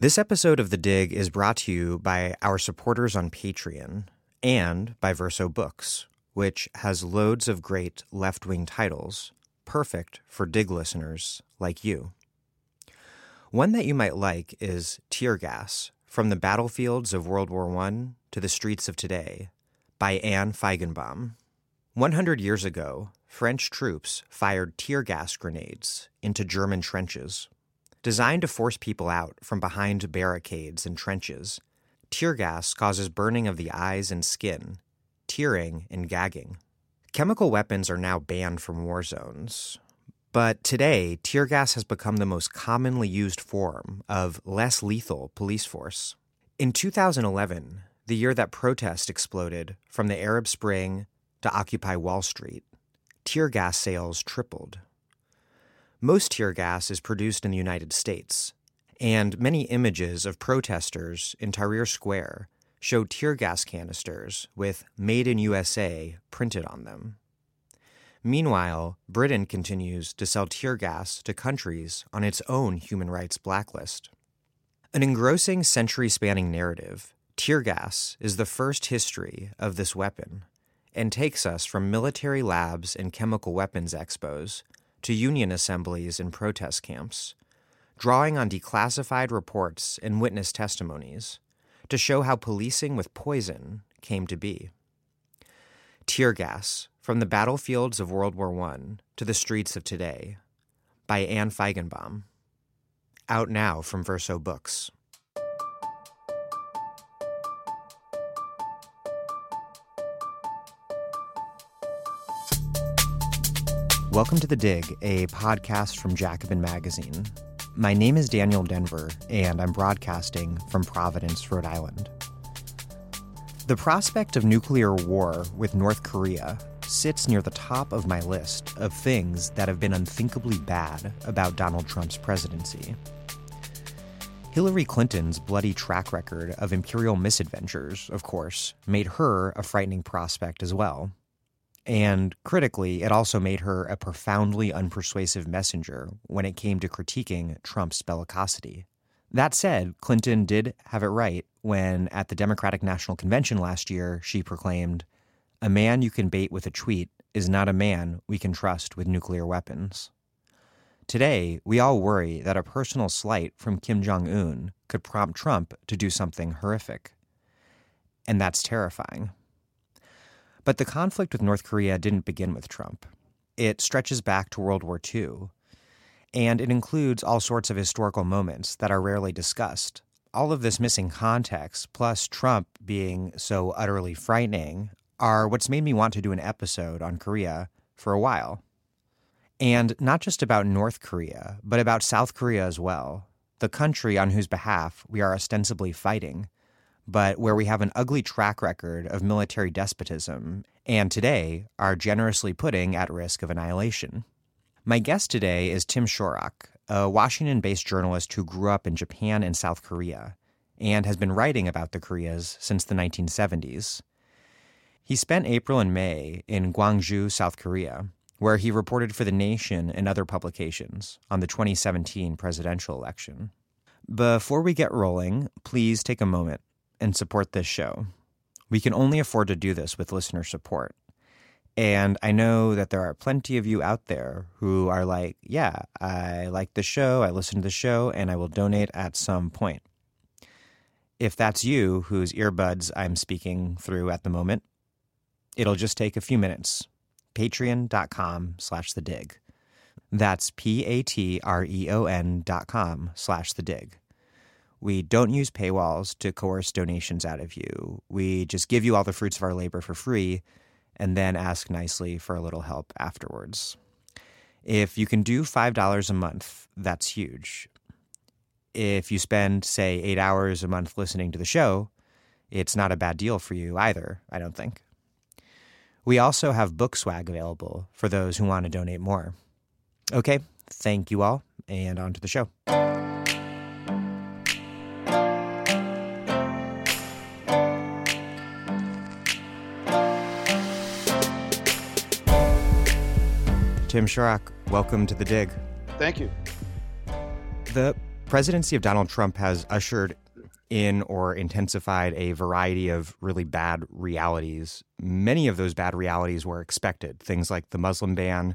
This episode of The Dig is brought to you by our supporters on Patreon and by Verso Books, which has loads of great left wing titles, perfect for Dig listeners like you. One that you might like is Tear Gas From the Battlefields of World War I to the Streets of Today by Anna Feigenbaum. 100 years ago, French troops fired tear gas grenades into German trenches. Designed to force people out from behind barricades and trenches, tear gas causes burning of the eyes and skin, tearing and gagging. Chemical weapons are now banned from war zones. But today, tear gas has become the most commonly used form of less lethal police force. In 2011, the year that protest exploded from the Arab Spring to Occupy Wall Street, tear gas sales tripled. Most tear gas is produced in the United States, and many images of protesters in Tahrir Square show tear gas canisters with Made in USA printed on them. Meanwhile, Britain continues to sell tear gas to countries on its own human rights blacklist. An engrossing century spanning narrative, tear gas is the first history of this weapon and takes us from military labs and chemical weapons expos to union assemblies and protest camps, drawing on declassified reports and witness testimonies to show how policing with poison came to be. Tear Gas From the Battlefields of World War I to the Streets of Today by Anna Feigenbaum. Out now from Verso Books. Welcome to The Dig, a podcast from Jacobin Magazine. My name is Daniel Denvir, and I'm broadcasting from Providence, Rhode Island. The prospect of nuclear war with North Korea sits near the top of my list of things that have been unthinkably bad about Donald Trump's presidency. Hillary Clinton's bloody track record of imperial misadventures, of course, made her a frightening prospect as well. And critically, it also made her a profoundly unpersuasive messenger when it came to critiquing Trump's bellicosity. That said, Clinton did have it right when, at the Democratic National Convention last year, she proclaimed, A man you can bait with a tweet is not a man we can trust with nuclear weapons. Today, we all worry that a personal slight from Kim Jong un could prompt Trump to do something horrific. And that's terrifying. But the conflict with North Korea didn't begin with Trump. It stretches back to World War II, and it includes all sorts of historical moments that are rarely discussed. All of this missing context, plus Trump being so utterly frightening, are what's made me want to do an episode on Korea for a while. And not just about North Korea, but about South Korea as well, the country on whose behalf we are ostensibly fighting but where we have an ugly track record of military despotism and today are generously putting at risk of annihilation. My guest today is Tim Shorrock, a Washington based journalist who grew up in Japan and South Korea and has been writing about the Koreas since the 1970s. He spent April and May in Gwangju, South Korea, where he reported for The Nation and other publications on the 2017 presidential election. Before we get rolling, please take a moment and support this show. We can only afford to do this with listener support. And I know that there are plenty of you out there who are like, yeah, I like the show, I listen to the show, and I will donate at some point. If that's you whose earbuds I'm speaking through at the moment, it'll just take a few minutes. Patreon.com slash the dig. That's P A T R E O N dot com slash the dig. We don't use paywalls to coerce donations out of you. We just give you all the fruits of our labor for free and then ask nicely for a little help afterwards. If you can do $5 a month, that's huge. If you spend, say, eight hours a month listening to the show, it's not a bad deal for you either, I don't think. We also have book swag available for those who want to donate more. Okay, thank you all, and on to the show. Tim Shorrock, welcome to the dig. Thank you. The presidency of Donald Trump has ushered in or intensified a variety of really bad realities. Many of those bad realities were expected, things like the Muslim ban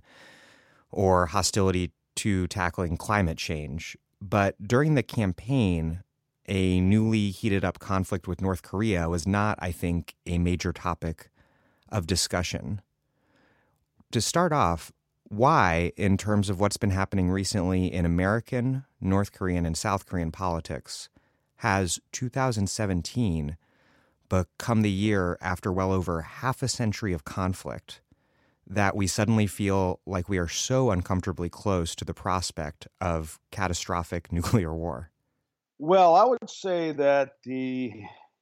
or hostility to tackling climate change. But during the campaign, a newly heated up conflict with North Korea was not, I think, a major topic of discussion. To start off, why, in terms of what's been happening recently in American, North Korean, and South Korean politics, has 2017 become the year after well over half a century of conflict that we suddenly feel like we are so uncomfortably close to the prospect of catastrophic nuclear war? Well, I would say that the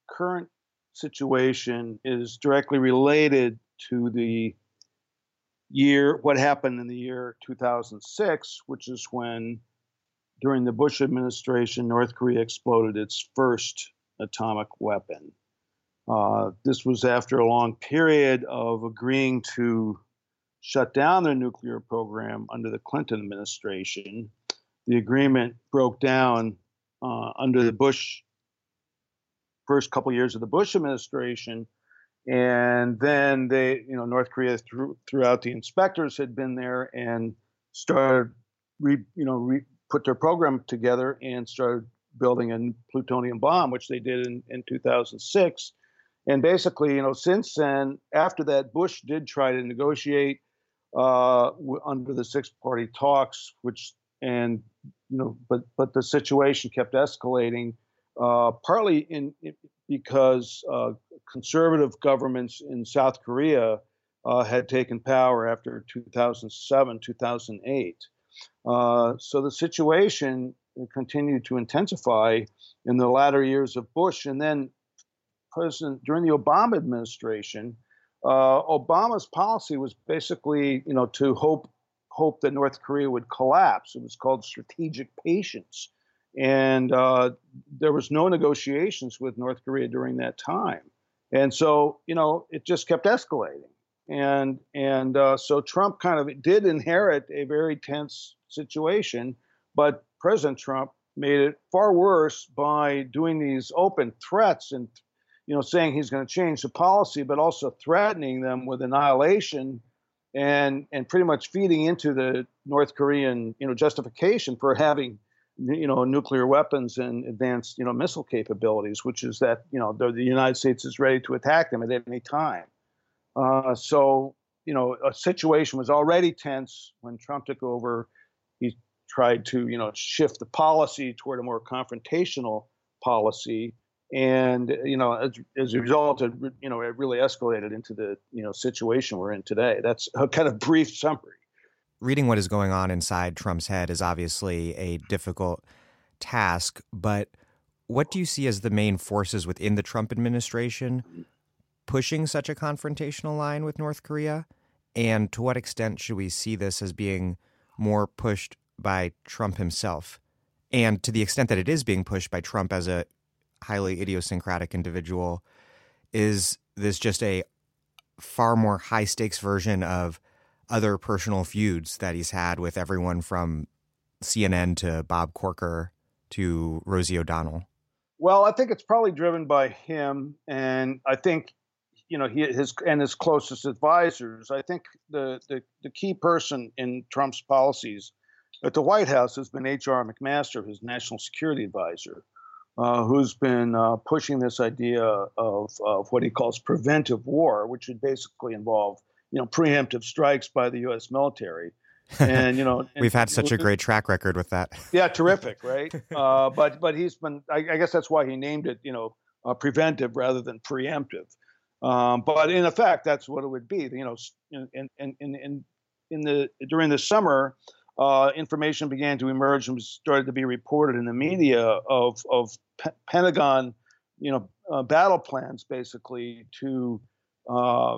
current situation is directly related to the year, what happened in the year 2006, which is when, during the Bush administration, North Korea exploded its first atomic weapon. Uh, this was after a long period of agreeing to shut down their nuclear program under the Clinton administration. The agreement broke down uh, under the Bush first couple years of the Bush administration and then they, you know, North Korea through, throughout the inspectors had been there and started, re, you know, re, put their program together and started building a plutonium bomb, which they did in, in 2006. And basically, you know, since then, after that, Bush did try to negotiate uh, under the six-party talks, which and you know, but but the situation kept escalating, uh, partly in, in because uh, conservative governments in South Korea uh, had taken power after 2007, 2008. Uh, so the situation continued to intensify in the latter years of Bush, and then President during the Obama administration. Uh, Obama's policy was basically, you know, to hope hope that North Korea would collapse. It was called strategic patience and uh, there was no negotiations with North Korea during that time, and so you know it just kept escalating, and and uh, so Trump kind of did inherit a very tense situation, but President Trump made it far worse by doing these open threats and you know saying he's going to change the policy, but also threatening them with annihilation and and pretty much feeding into the North Korean you know justification for having you know nuclear weapons and advanced you know missile capabilities, which is that you know the, the United States is ready to attack them at any time. Uh, so you know a situation was already tense when Trump took over. He tried to you know shift the policy toward a more confrontational policy, and you know as, as a result, it, you know it really escalated into the you know situation we're in today. That's a kind of brief summary reading what is going on inside Trump's head is obviously a difficult task, but what do you see as the main forces within the Trump administration pushing such a confrontational line with North Korea? And to what extent should we see this as being more pushed by Trump himself? And to the extent that it is being pushed by Trump as a highly idiosyncratic individual, is this just a far more high stakes version of other personal feuds that he's had with everyone from CNN to Bob Corker to Rosie O'Donnell? Well, I think it's probably driven by him, and I think you know he his and his closest advisors. I think the the, the key person in Trump's policies at the White House has been H.R. McMaster, his national security advisor, uh, who's been uh, pushing this idea of, of what he calls preventive war, which would basically involve you know preemptive strikes by the U.S. military. And you know, we've had such a great track record with that. Yeah, terrific, right? uh, but but he's been. I, I, guess that's why he named it. You know, uh, preventive rather than preemptive. Um, but in effect, that's what it would be. You know, in in in in, in the during the summer, uh, information began to emerge and started to be reported in the media of of P- Pentagon, you know, uh, battle plans basically to uh,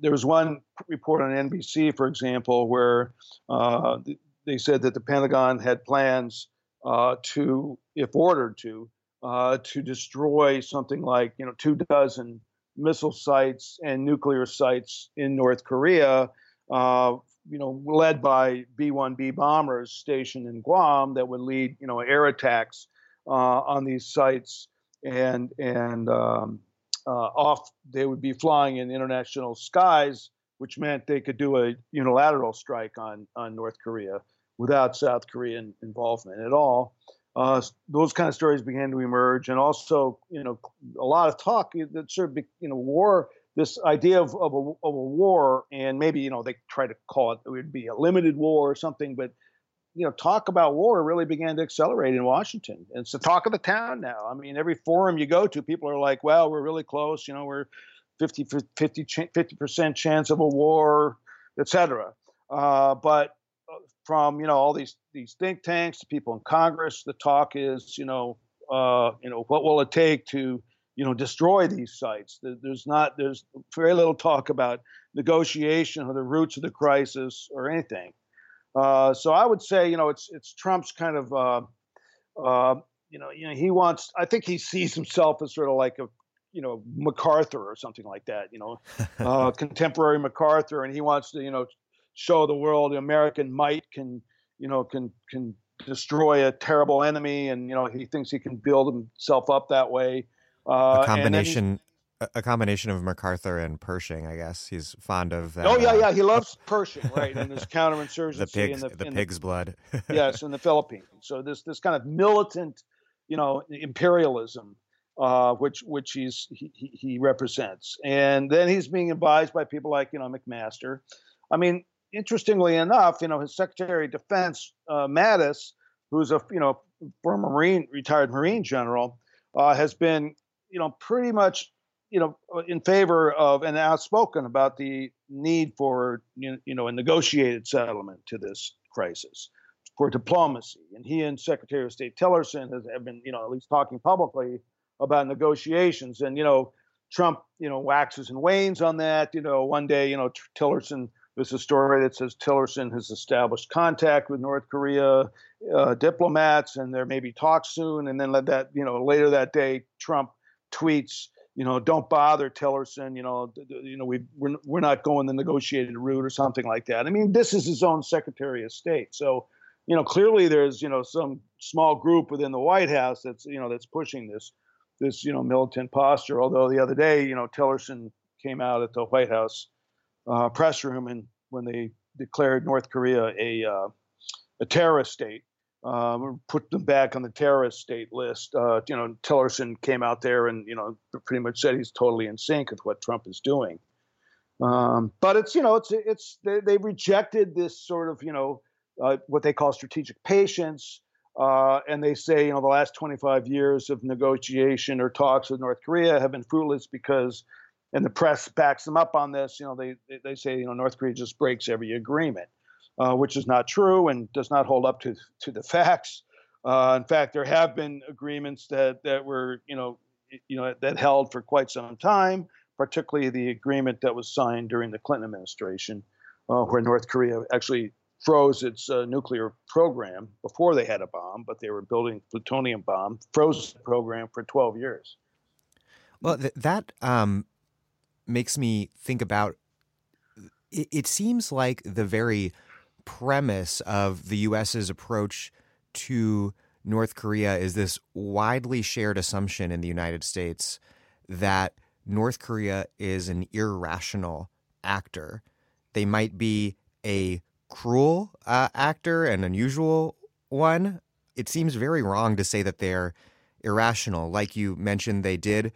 there was one report on NBC, for example, where uh, they said that the Pentagon had plans uh, to, if ordered to, uh, to destroy something like you know two dozen missile sites and nuclear sites in North Korea uh, you know, led by B-1B bombers stationed in Guam that would lead, you know, air attacks uh, on these sites, and and um, off they would be flying in international skies, which meant they could do a unilateral strike on on North Korea without South Korean involvement at all. Uh, those kind of stories began to emerge, and also, you know, a lot of talk that sort of, you know, war this idea of, of, a, of a war, and maybe you know they try to call it it would be a limited war or something, but you know talk about war really began to accelerate in Washington. It's the talk of the town now. I mean, every forum you go to, people are like, "Well, we're really close. You know, we're 50 50 50% chance of a war, etc." Uh, but uh, from you know all these these think tanks, to people in Congress, the talk is you know uh, you know what will it take to you know destroy these sites. There's not there's very little talk about negotiation or the roots of the crisis or anything. Uh, so I would say you know it's it's Trump's kind of uh, uh, you know you know he wants I think he sees himself as sort of like a you know MacArthur or something like that you know uh, contemporary MacArthur and he wants to you know show the world American might can you know can can destroy a terrible enemy and you know he thinks he can build himself up that way. Uh, a combination a combination of MacArthur and Pershing, I guess. He's fond of that. Oh yeah, uh, yeah, he loves Pershing, right? And his counterinsurgency, the pigs, the, the pig's the, blood. yes, in the Philippines. So this this kind of militant, you know, imperialism, uh, which which he's he, he represents, and then he's being advised by people like you know McMaster. I mean, interestingly enough, you know, his Secretary of Defense uh, Mattis, who's a you know former Marine retired Marine general, uh, has been you know, pretty much, you know, uh, in favor of and outspoken about the need for, you know, a negotiated settlement to this crisis for diplomacy. And he and Secretary of State Tillerson has, have been, you know, at least talking publicly about negotiations. And, you know, Trump, you know, waxes and wanes on that. You know, one day, you know, Tillerson, there's a story that says Tillerson has established contact with North Korea uh, diplomats, and there may be talks soon. And then let that, you know, later that day, Trump tweets, you know, don't bother Tillerson, you know, you know, we we're, we're not going the negotiated route or something like that. I mean, this is his own Secretary of State, so you know, clearly there's you know some small group within the White House that's you know that's pushing this this you know militant posture. Although the other day, you know, Tillerson came out at the White House uh, press room and when they declared North Korea a uh, a terrorist state, um, put them back on the terrorist state list. Uh, you know, Tillerson came out there and you know pretty much said he's totally in sync with what Trump is doing. Um, but it's you know it's it's they, they rejected this sort of you know uh, what they call strategic patience, uh, and they say you know the last 25 years of negotiation or talks with North Korea have been fruitless because, and the press backs them up on this. You know they they say you know North Korea just breaks every agreement uh, which is not true and does not hold up to to the facts. Uh, in fact, there have been agreements that that were you know you know that held for quite some time, particularly the agreement that was signed during the Clinton administration, uh, where North Korea actually froze its uh, nuclear program before they had a bomb, but they were building plutonium bomb, froze the program for 12 years. Well, th- that um, makes me think about. It, it seems like the very premise of the U.S.'s approach to North Korea is this widely shared assumption in the United States that North Korea is an irrational actor. They might be a cruel uh, actor, an unusual one. It seems very wrong to say that they're irrational. Like you mentioned, they did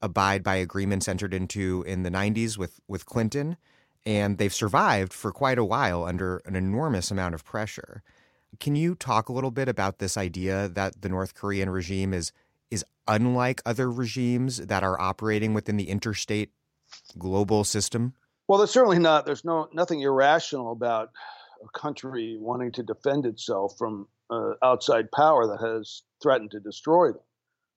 abide by agreements entered into in the 90s with, with Clinton and they've survived for quite a while under an enormous amount of pressure. Can you talk a little bit about this idea that the North Korean regime is is unlike other regimes that are operating within the interstate global system? Well, there's certainly not. There's no nothing irrational about a country wanting to defend itself from uh, outside power that has threatened to destroy them.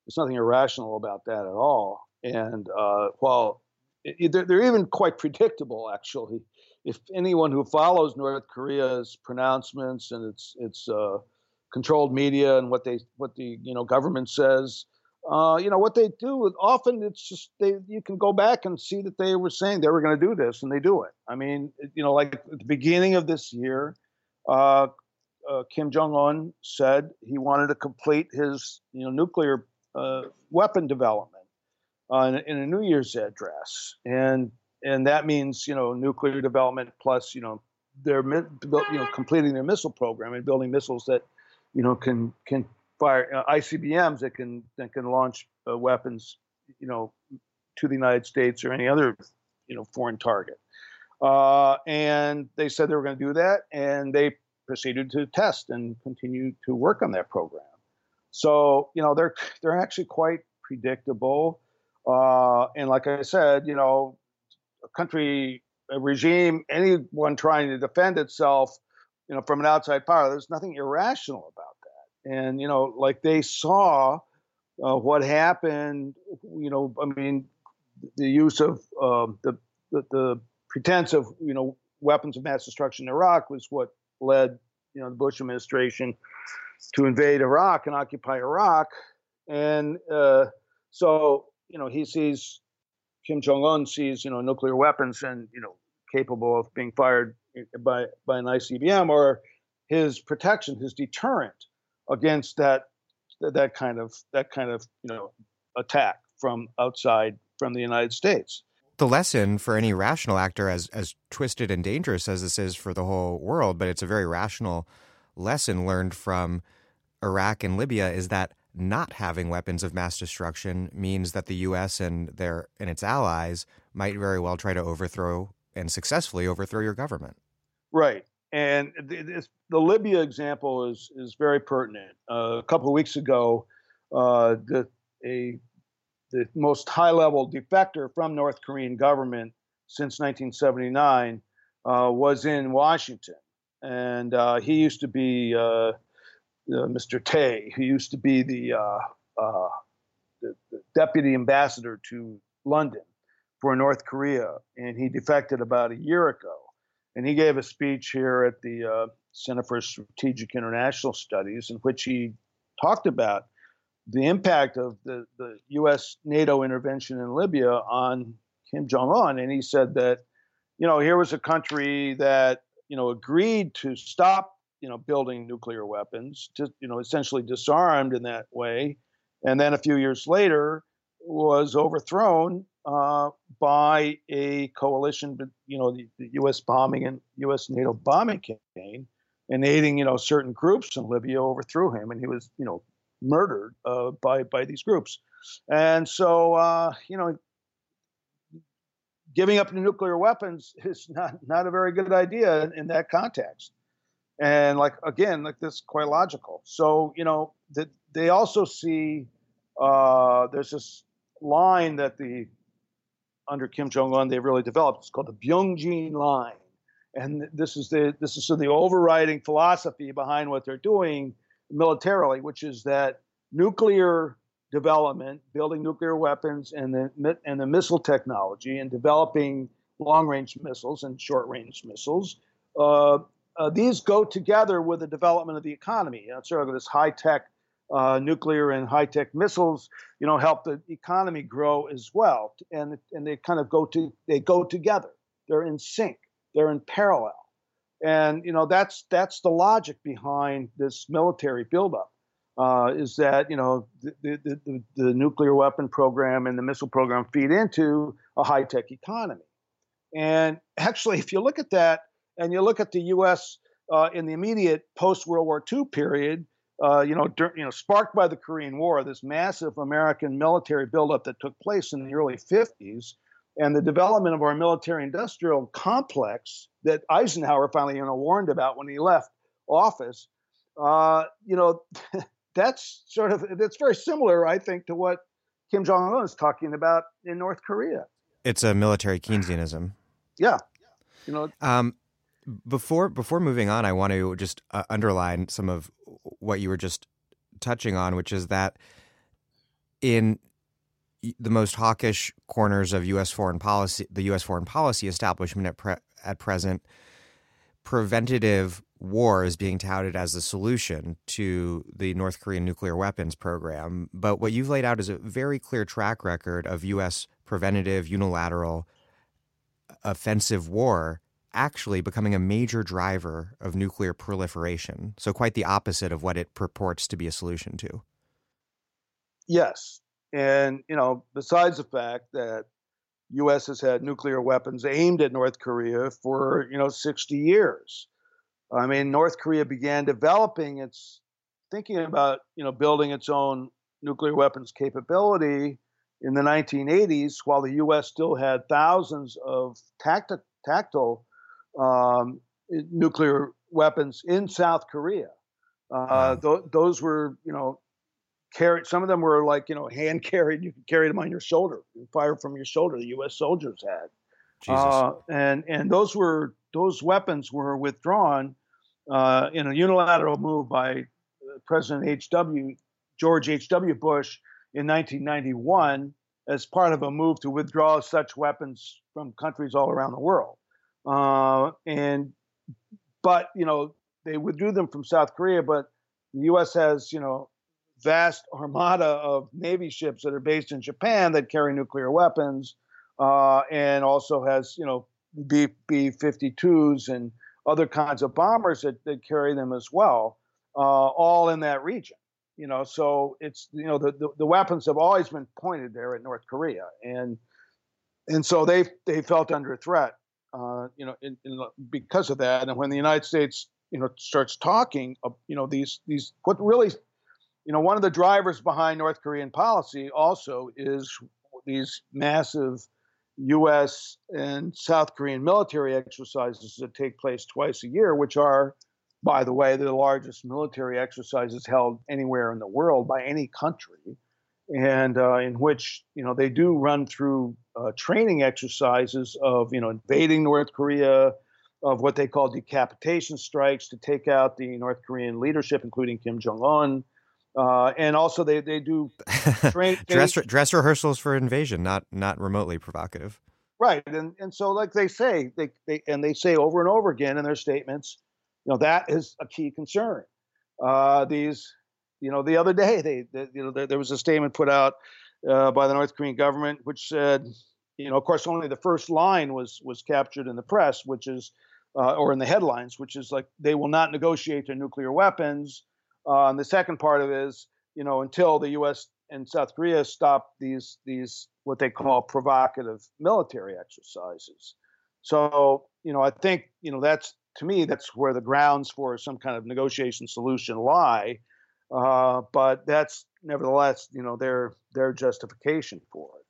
There's nothing irrational about that at all. And uh, while they're, they're even quite predictable, actually. If anyone who follows North Korea's pronouncements and its its uh, controlled media and what they what the you know government says, uh, you know what they do. Often it's just they. You can go back and see that they were saying they were going to do this, and they do it. I mean, you know, like at the beginning of this year, uh, uh, Kim Jong Un said he wanted to complete his you know nuclear uh, weapon development in, in a New Year's address, and and that means you know nuclear development plus you know their you know completing their missile program and building missiles that you know can can fire uh, ICBMs that can that can launch uh, weapons, you know, to the United States or any other, you know, foreign target. Uh, and they said they were going to do that, and they proceeded to test and continue to work on that program. So you know they're they're actually quite predictable. Uh, and like I said, you know, a country, a regime, anyone trying to defend itself, you know, from an outside power, there's nothing irrational about that. and you know like they saw uh, what happened you know i mean the use of um, the, the, the pretense of you know weapons of mass destruction in iraq was what led you know the bush administration to invade iraq and occupy iraq and uh, so you know he sees kim jong-un sees you know nuclear weapons and you know capable of being fired by by an icbm or his protection his deterrent against that that kind of that kind of you know attack from outside from the United States. The lesson for any rational actor, as as twisted and dangerous as this is for the whole world, but it's a very rational lesson learned from Iraq and Libya, is that not having weapons of mass destruction means that the U.S. and their and its allies might very well try to overthrow and successfully overthrow your government. Right, and this, the Libya example is is very pertinent. Uh, a couple of weeks ago, uh, the a the most high level defector from North Korean government since 1979 uh, was in Washington, and uh, he used to be uh, Mr. Thae, who used to be the, uh, the, the deputy ambassador to London for North Korea, and he defected about a year ago and he gave a speech here at the uh, Center for Strategic International Studies in which he talked about the impact of the, the U.S. NATO intervention in Libya on Kim Jong Un. And he said that, you know, here was a country that, you know, agreed to stop, you know, building nuclear weapons, to, you know, essentially disarmed in that way. And then a few years later was overthrown uh, by a coalition, you know, the, the, U.S. bombing and U.S. NATO bombing campaign, and aiding, you know, certain groups in Libya overthrew him, and he was, you know, murdered uh, by by these groups. And so, uh, you know, giving up the nuclear weapons is not not a very good idea in, in that context. And like again, like this quite logical. So you know that they also see uh, there's this line that the under Kim Jong Un they've really developed. It's called the Byungjin line, and this is the this is the overriding philosophy behind what they're doing militarily, which is that nuclear development, building nuclear weapons, and the and the missile technology, and developing long range missiles and short range missiles. Uh, uh, these go together with the development of the economy. You know, sort of this high tech uh, nuclear and high tech missiles, you know, help the economy grow as well. And and they kind of go to they go together. They're in sync. They're in parallel. And you know that's that's the logic behind this military buildup. Uh, is that you know the, the, the, the nuclear weapon program and the missile program feed into a high tech economy. And actually, if you look at that and you look at the U.S. Uh, in the immediate post World War II period, uh, you know, dur- you know, sparked by the Korean War, this massive American military buildup that took place in the early 50s, and the development of our military-industrial complex that Eisenhower finally, you know, warned about when he left office. Uh, you know, that's sort of that's very similar, I think, to what Kim Jong Un is talking about in North Korea. It's a military Keynesianism. Yeah, you know. Um, before before moving on, I want to just uh, underline some of what you were just touching on, which is that in the most hawkish corners of U.S. foreign policy, the U.S. foreign policy establishment at pre- at present, preventative war is being touted as the solution to the North Korean nuclear weapons program. But what you've laid out is a very clear track record of U.S. preventative, unilateral, offensive war actually becoming a major driver of nuclear proliferation. So, quite the opposite of what it purports to be a solution to. Yes. And, you know, besides the fact that U.S. has had nuclear weapons aimed at North Korea for, you know, 60 years. I mean, North Korea began developing its thinking about you know building its own nuclear weapons capability in the 1980s, while the U.S. still had thousands of tactical tactile um, nuclear weapons in South Korea. Uh, th- those were you know carried. Some of them were like you know hand carried. You could carry them on your shoulder, fire from your shoulder. The U.S. soldiers had. Uh, and and those were those weapons were withdrawn uh, in a unilateral move by uh, President H.W. George H.W. Bush in 1991 as part of a move to withdraw such weapons from countries all around the world. Uh, and but you know they withdrew them from South Korea, but the U.S. has you know vast armada of navy ships that are based in Japan that carry nuclear weapons, uh, and also has you know B B 52s and other kinds of bombers that, that carry them as well, uh, all in that region. You know, so it's you know the, the, the weapons have always been pointed there at North Korea, and and so they they felt under threat. Uh, you know, in, in, because of that, and when the United States you know starts talking, uh, you know these these what really, you know, one of the drivers behind North Korean policy also is these massive U.S. and South Korean military exercises that take place twice a year, which are, by the way, the largest military exercises held anywhere in the world by any country, and uh, in which you know they do run through uh, training exercises of you know invading North Korea, of what they call decapitation strikes to take out the North Korean leadership, including Kim Jong Un. Uh, and also they they do train, dress dress rehearsals for invasion, not not remotely provocative. Right, and and so like they say, they, they and they say over and over again in their statements, you know that is a key concern. Uh, these, you know, the other day they, they you know there, there, was a statement put out uh, by the North Korean government which said, you know, of course only the first line was was captured in the press, which is uh, or in the headlines, which is like they will not negotiate their nuclear weapons uh, and the second part of it is, you know, until the U.S. and South Korea stop these these what they call provocative military exercises. So, you know, I think you know that's to me that's where the grounds for some kind of negotiation solution lie. Uh, but that's nevertheless, you know, their their justification for it.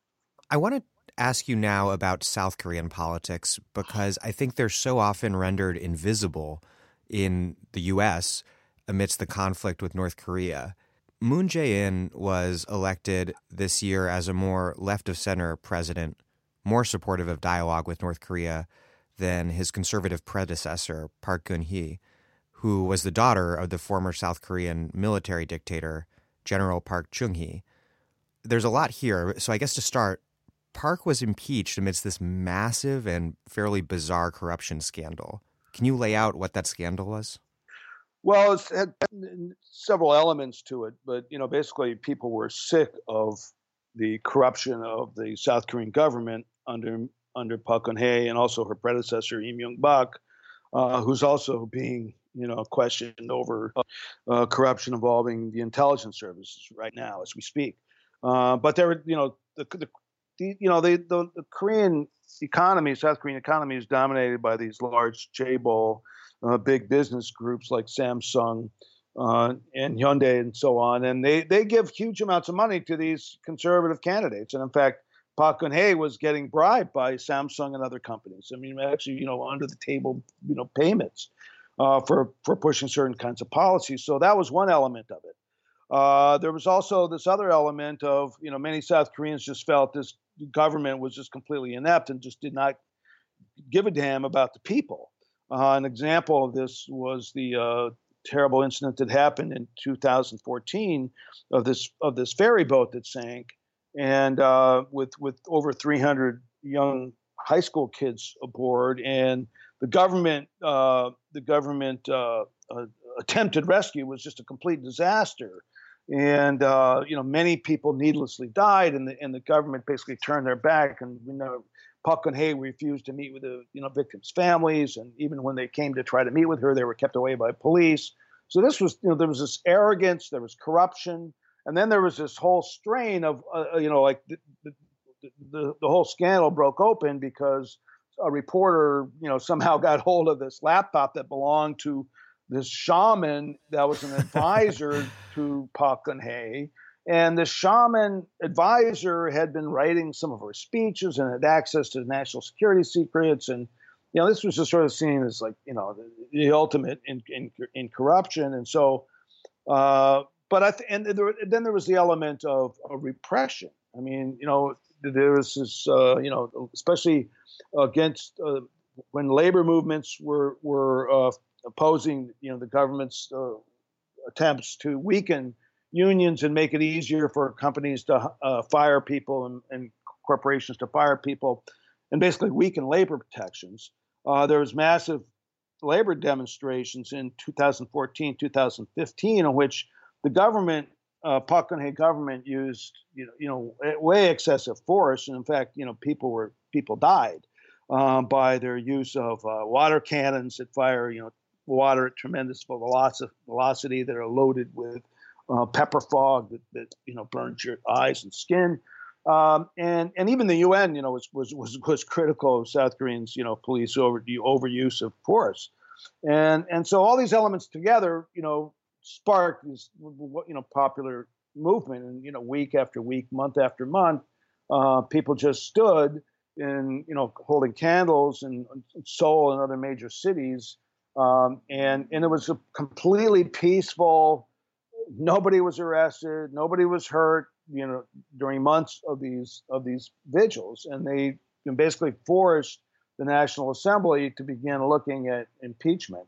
I want to ask you now about South Korean politics because I think they're so often rendered invisible in the U.S amidst the conflict with North Korea. Moon Jae in was elected this year as a more left of center president, more supportive of dialogue with North Korea than his conservative predecessor, Park Geun hye, who was the daughter of the former South Korean military dictator, General Park Chung hee. There's a lot here, so I guess to start, Park was impeached amidst this massive and fairly bizarre corruption scandal. Can you lay out what that scandal was? Well, it's had several elements to it, but you know, basically, people were sick of the corruption of the South Korean government under under Park Geun-hye and also her predecessor Im Myung-bak, uh, who's also being you know questioned over uh, corruption involving the intelligence services right now as we speak. Uh, but there, you know, the, the, the you know the, the, the Korean economy, South Korean economy, is dominated by these large chaebol uh, big business groups like Samsung uh, and Hyundai and so on, and they they give huge amounts of money to these conservative candidates. And in fact, Park Geun-hye was getting bribed by Samsung and other companies. I mean, actually, you know, under the table, you know, payments uh, for for pushing certain kinds of policies. So that was one element of it. Uh, there was also this other element of, you know, many South Koreans just felt this government was just completely inept and just did not give a damn about the people. Uh, an example of this was the uh, terrible incident that happened in 2014 of this of this ferry boat that sank, and uh, with with over 300 young high school kids aboard, and the government uh, the government uh, uh, attempted rescue was just a complete disaster, and uh, you know many people needlessly died, and the and the government basically turned their back, and you know. Park Geun-hye refused to meet with the you know victims' families, and even when they came to try to meet with her, they were kept away by police. So this was you know there was this arrogance, there was corruption, and then there was this whole strain of uh, you know like the, the, the, the whole scandal broke open because a reporter, you know, somehow got hold of this laptop that belonged to this shaman that was an advisor to Park Geun-hye. And the shaman advisor had been writing some of her speeches and had access to national security secrets. And, you know, this was just sort of seen as like, you know, the, the ultimate in, in, in, corruption. And so, uh, but I th- and there, then there was the element of, of repression. I mean, you know, there was this, uh, you know, especially against uh, when labor movements were were uh, opposing, you know, the government's uh, attempts to weaken unions and make it easier for companies to uh, fire people and, and, corporations to fire people, and basically weaken labor protections. There was massive labor demonstrations in 2014, 2015, in which the government uh, Park Geun-hye government used you know you know way excessive force, and in fact you know people were people died um, by their use of uh, water cannons that fire you know water at tremendous velocity that are loaded with uh, pepper fog that, that you know burns your eyes and skin. Um, and and even the UN, you know, was was was, was critical of South Koreans, you know, police over overuse of force, and and so all these elements together, you know, sparked this you know popular movement. And you know week after week month after month uh, people just stood in you know holding candles in, Seoul and other major cities um, and and it was a completely peaceful nobody was arrested nobody was hurt you know during months of these of these vigils. And they basically forced the National Assembly to begin looking at impeachment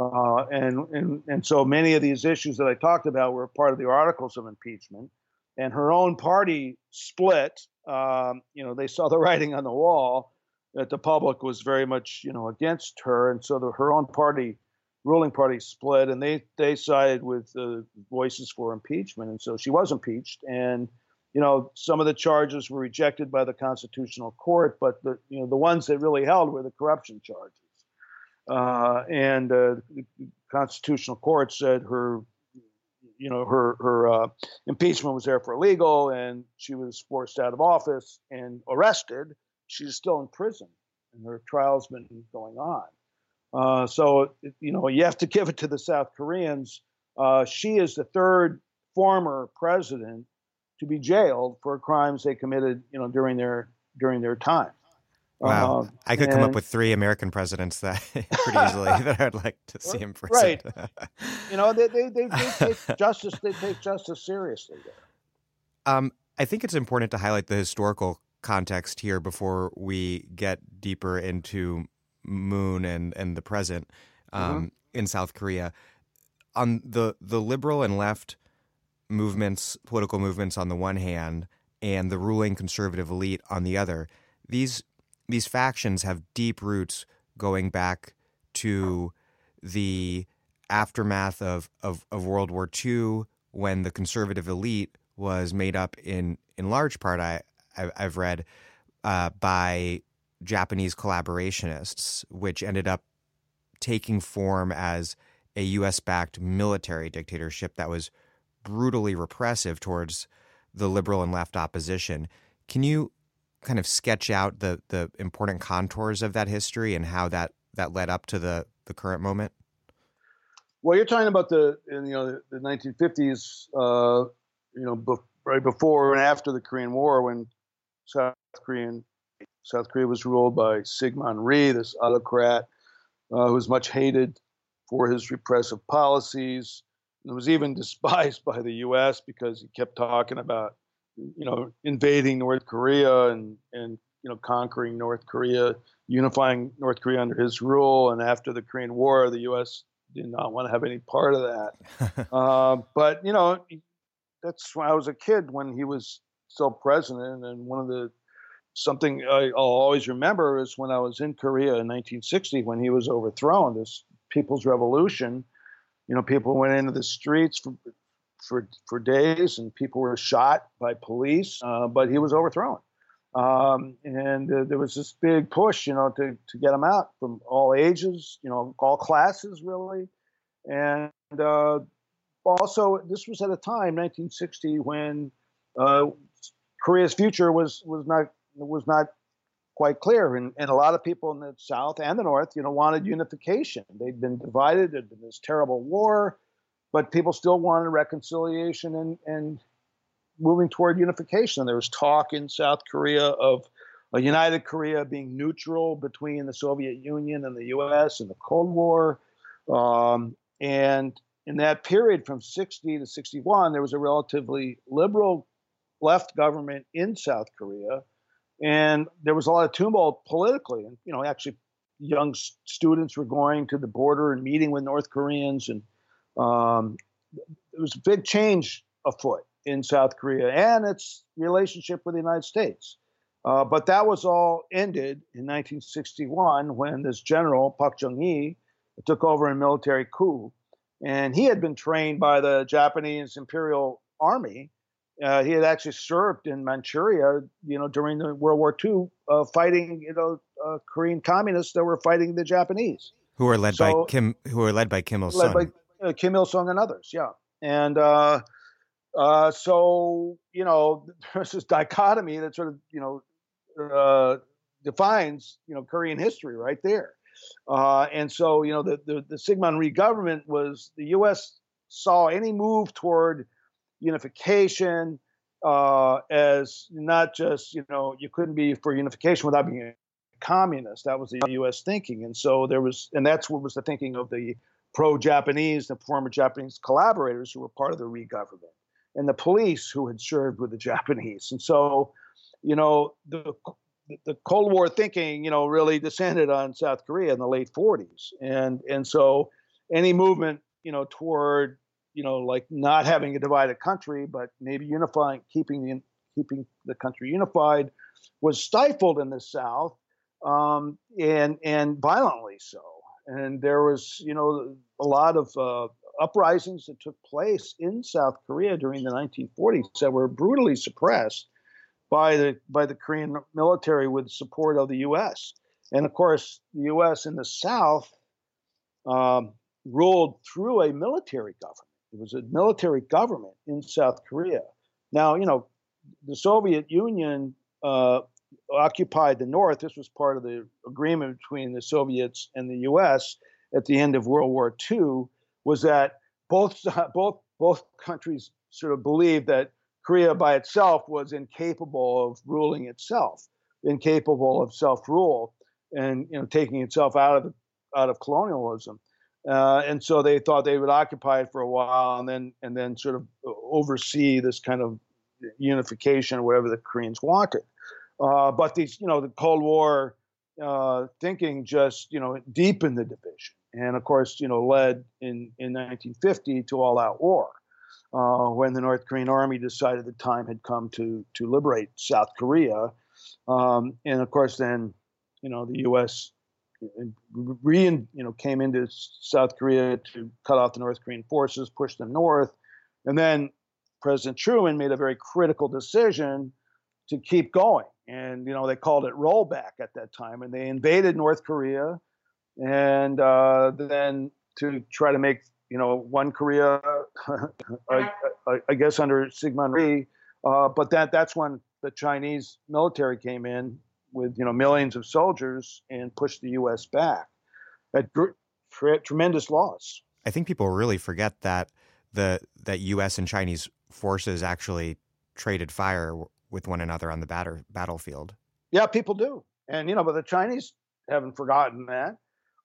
uh, and, and, and so many of these issues that I talked about were part of the articles of impeachment. And her own party split. Um, you know, they saw the writing on the wall that the public was very much, you know, against her. And so the, her own party, ruling party, split, and they they sided with the voices for impeachment. And so she was impeached. And you know, some of the charges were rejected by the Constitutional Court, but the you know the ones that really held were the corruption charges. Uh, and uh, the Constitutional Court said her, you know, her her uh, impeachment was therefore illegal, and she was forced out of office and arrested. She's still in prison, and her trial's been going on. Uh, so, you know, you have to give it to the South Koreans. Uh, she is the third former president to be jailed for crimes they committed, you know, during their during their time. Wow, um, I could and, come up with three American presidents that pretty easily that I'd like to see in prison. Right. you know, they, they, they, they take justice. They take justice seriously. There. Um, I think it's important to highlight the historical context here before we get deeper into Moon and and the present um, mm-hmm. in South Korea. On the the liberal and left movements, political movements on the one hand, and the ruling conservative elite on the other. These these factions have deep roots going back to the aftermath of, of, of World War II when the conservative elite was made up in, in large part, I, I, have read, uh, by Japanese collaborationists, which ended up taking form as a US backed military dictatorship that was brutally repressive towards the liberal and left opposition. Can you kind of sketch out the the important contours of that history and how that that led up to the the current moment? Well, you're talking about the in, you know the 1950s, uh, you know, be, right before and after the Korean War, when South Korean South Korea was ruled by Syngman Rhee, this autocrat uh, who was much hated for his repressive policies. And was even despised by the U.S. because he kept talking about you know, invading North Korea and and you know conquering North Korea, unifying North Korea under his rule. And after the Korean War, the U.S. did not want to have any part of that. uh, but you know, that's when I was a kid when he was still president, and one of the something I, will always remember is when I was in Korea in 1960 when he was overthrown. This People's Revolution, you know, people went into the streets for for, for days, and people were shot by police, uh, but he was overthrown. Um, and uh, there was this big push, you know, to, to get him out from all ages, you know, all classes really. And uh, also, this was at a time, 1960, when uh, Korea's future was was not was not quite clear, and, and a lot of people in the South and the North, you know, wanted unification. They'd been divided. There'd been this terrible war, but people still wanted reconciliation and and moving toward unification. There was talk in South Korea of a united Korea being neutral between the Soviet Union and the U.S. in the Cold War, um, and in that period from 60 to 61, there was a relatively liberal left government in South Korea, and there was a lot of tumult politically. And you know, actually, young students were going to the border and meeting with North Koreans, and um, it was a big change afoot in South Korea and its relationship with the United States. Uh, but that was all ended in 1961 when this general Park Chung-hee took over a military coup, and he had been trained by the Japanese Imperial Army. Uh, he had actually served in Manchuria, you know, during the World War II, uh, fighting, you know, uh, Korean communists that were fighting the Japanese, who were led so, by Kim, who were led by Kim Il Sung, uh, Kim Il Sung and others, yeah. And uh, uh, so, you know, there's this dichotomy that sort of, you know, defines, you know, Korean history right there. and so, you know, the the, the Syngman Rhee government was the U.S. saw any move toward unification uh, as not just you know you couldn't be for unification without being a communist. That was the U.S. thinking, and so there was, and that's what was the thinking of the pro-Japanese, the former Japanese collaborators who were part of the Rhee government, and the police who had served with the Japanese, and so you know the the Cold War thinking, you know, really descended on South Korea in the late 40s, and and so any movement, you know, toward you know, like not having a divided country, but maybe unifying, keeping the keeping the country unified, was stifled in the South, um, and and violently so. And there was, you know, a lot of uh, uprisings that took place in South Korea during the 1940s that were brutally suppressed by the by the Korean military with support of the U.S. And of course, the U.S. in the South um, ruled through a military government it was a military government in South Korea. Now, you know, the Soviet Union uh, occupied the North. This was part of the agreement between the Soviets and the U.S. at the end of World War II. Was that both both both countries sort of believed that Korea by itself was incapable of ruling itself, incapable of self-rule, and you know taking itself out of out of colonialism. Uh, and so they thought they would occupy it for a while and then and then sort of oversee this kind of unification or whatever the Koreans wanted. Uh, but these, you know, the Cold War uh, thinking just, you know, deepened the division, and of course, you know, led in in 1950 to all-out war. Uh, when the North Korean army decided the time had come to to liberate South Korea, um, and of course, then you know the U.S re you know came into South Korea to cut off the North Korean forces, push them north, and then President Truman made a very critical decision to keep going. And you know they called it rollback at that time, and they invaded North Korea, and uh, then to try to make you know one Korea, I, I, I, guess under Syngman Rhee, uh, but that that's when the Chinese military came in with you know millions of soldiers and pushed the U.S. back at tremendous loss. I think people really forget that the that U.S. and Chinese forces actually traded fire with one another on the batter, battlefield. Yeah, people do, and you know, but the Chinese haven't forgotten that.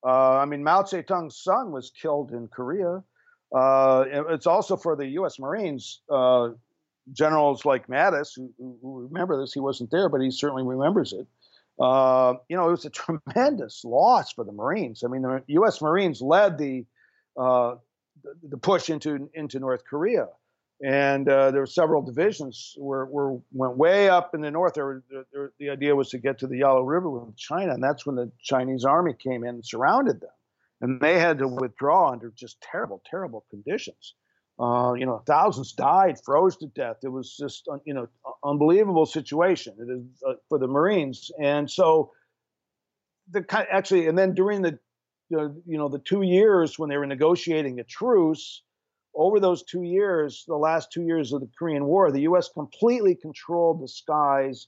Uh, I mean, Mao Zedong's son was killed in Korea. Uh, it's also for the U.S. Marines. Uh, generals like Mattis, who, who, remember this, he wasn't there, but he certainly remembers it. Uh, you know, it was a tremendous loss for the Marines. I mean, the U.S. Marines led the uh, the push into into North Korea, and uh, there were several divisions were, were went way up in the north. There, there, there, the idea was to get to the Yalu River with China, and that's when the Chinese army came in and surrounded them, and they had to withdraw under just terrible, terrible conditions. Uh, you know, thousands died, froze to death. It was just, you know, unbelievable situation. It is uh, for the Marines, and so the actually, and then during the, the, you know, the two years when they were negotiating a truce, over those two years, the last two years of the Korean War, the U.S. completely controlled the skies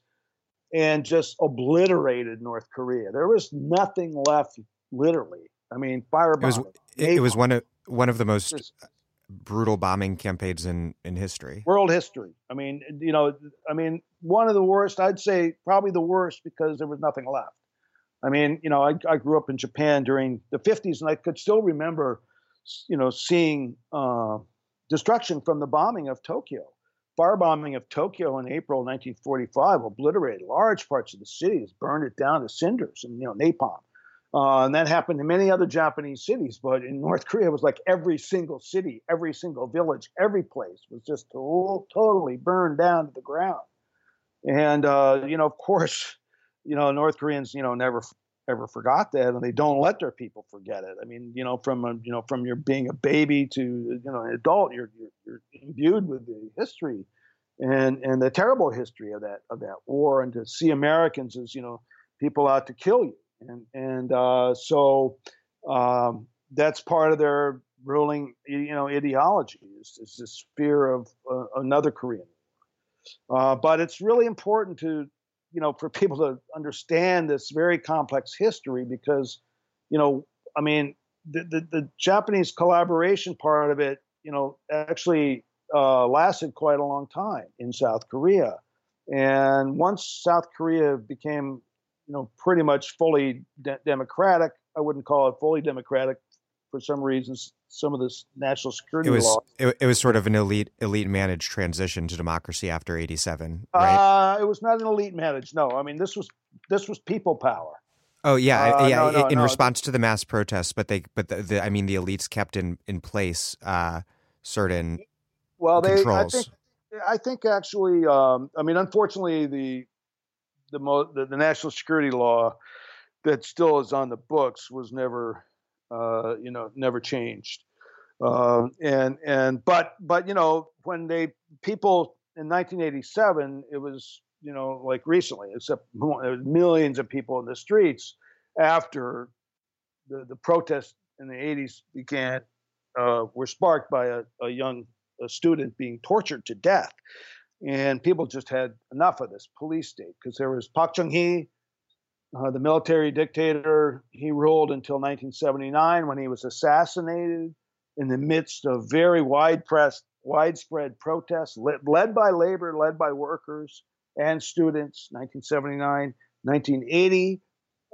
and just obliterated North Korea. There was nothing left, literally. I mean, firebombing. It was, it, it was one of one of the most just, brutal bombing campaigns in in history. World history. I mean, you know, I mean, one of the worst. I'd say probably the worst because there was nothing left. I mean, you know, I, I grew up in Japan during the 50s, and I could still remember you know, seeing uh, destruction from the bombing of Tokyo. Firebombing of Tokyo in April 1945 obliterated large parts of the city, burned it down to cinders and you know napalm. Uh, and that happened in many other Japanese cities, but in North Korea, it was like every single city, every single village, every place was just to- totally burned down to the ground. And uh, you know, of course, you know, North Koreans, you know, never ever forgot that, and they don't let their people forget it. I mean, you know, from a, you know from your being a baby to you know an adult, you're, you're you're imbued with the history and and the terrible history of that of that war, and to see Americans as you know people out to kill you, and and uh, so um, that's part of their ruling you know ideology is, is this fear of uh, another Korean. Uh, but it's really important to you know, for people to understand this very complex history because, you know, I mean, the, the, the Japanese collaboration part of it, you know, actually uh, lasted quite a long time in South Korea. And once South Korea became, you know, pretty much fully de- democratic, I wouldn't call it fully democratic for some reasons some of this national security it was, law. It, it, was sort of an elite elite managed transition to democracy after '87, right? Uh, it was not an elite managed. No, I mean this was this was people power. Oh yeah, uh, yeah. No, no, in no. response to the mass protests, but they, but the, the, I mean, the elites kept in in place uh, certain well, they. Controls. I think, I think actually, um, I mean, unfortunately, the the, mo- the the national security law that still is on the books was never uh, you know, never changed. Uh, and and but but you know when they people in 1987 it was you know like recently except millions of people in the streets after the the protests in the 80s began uh, were sparked by a, a young a student being tortured to death and people just had enough of this police state because there was Park Chung Hee uh, the military dictator, he ruled until 1979 when he was assassinated in the midst of very wide press, widespread protests led, led by labor, led by workers and students. 1979, 1980.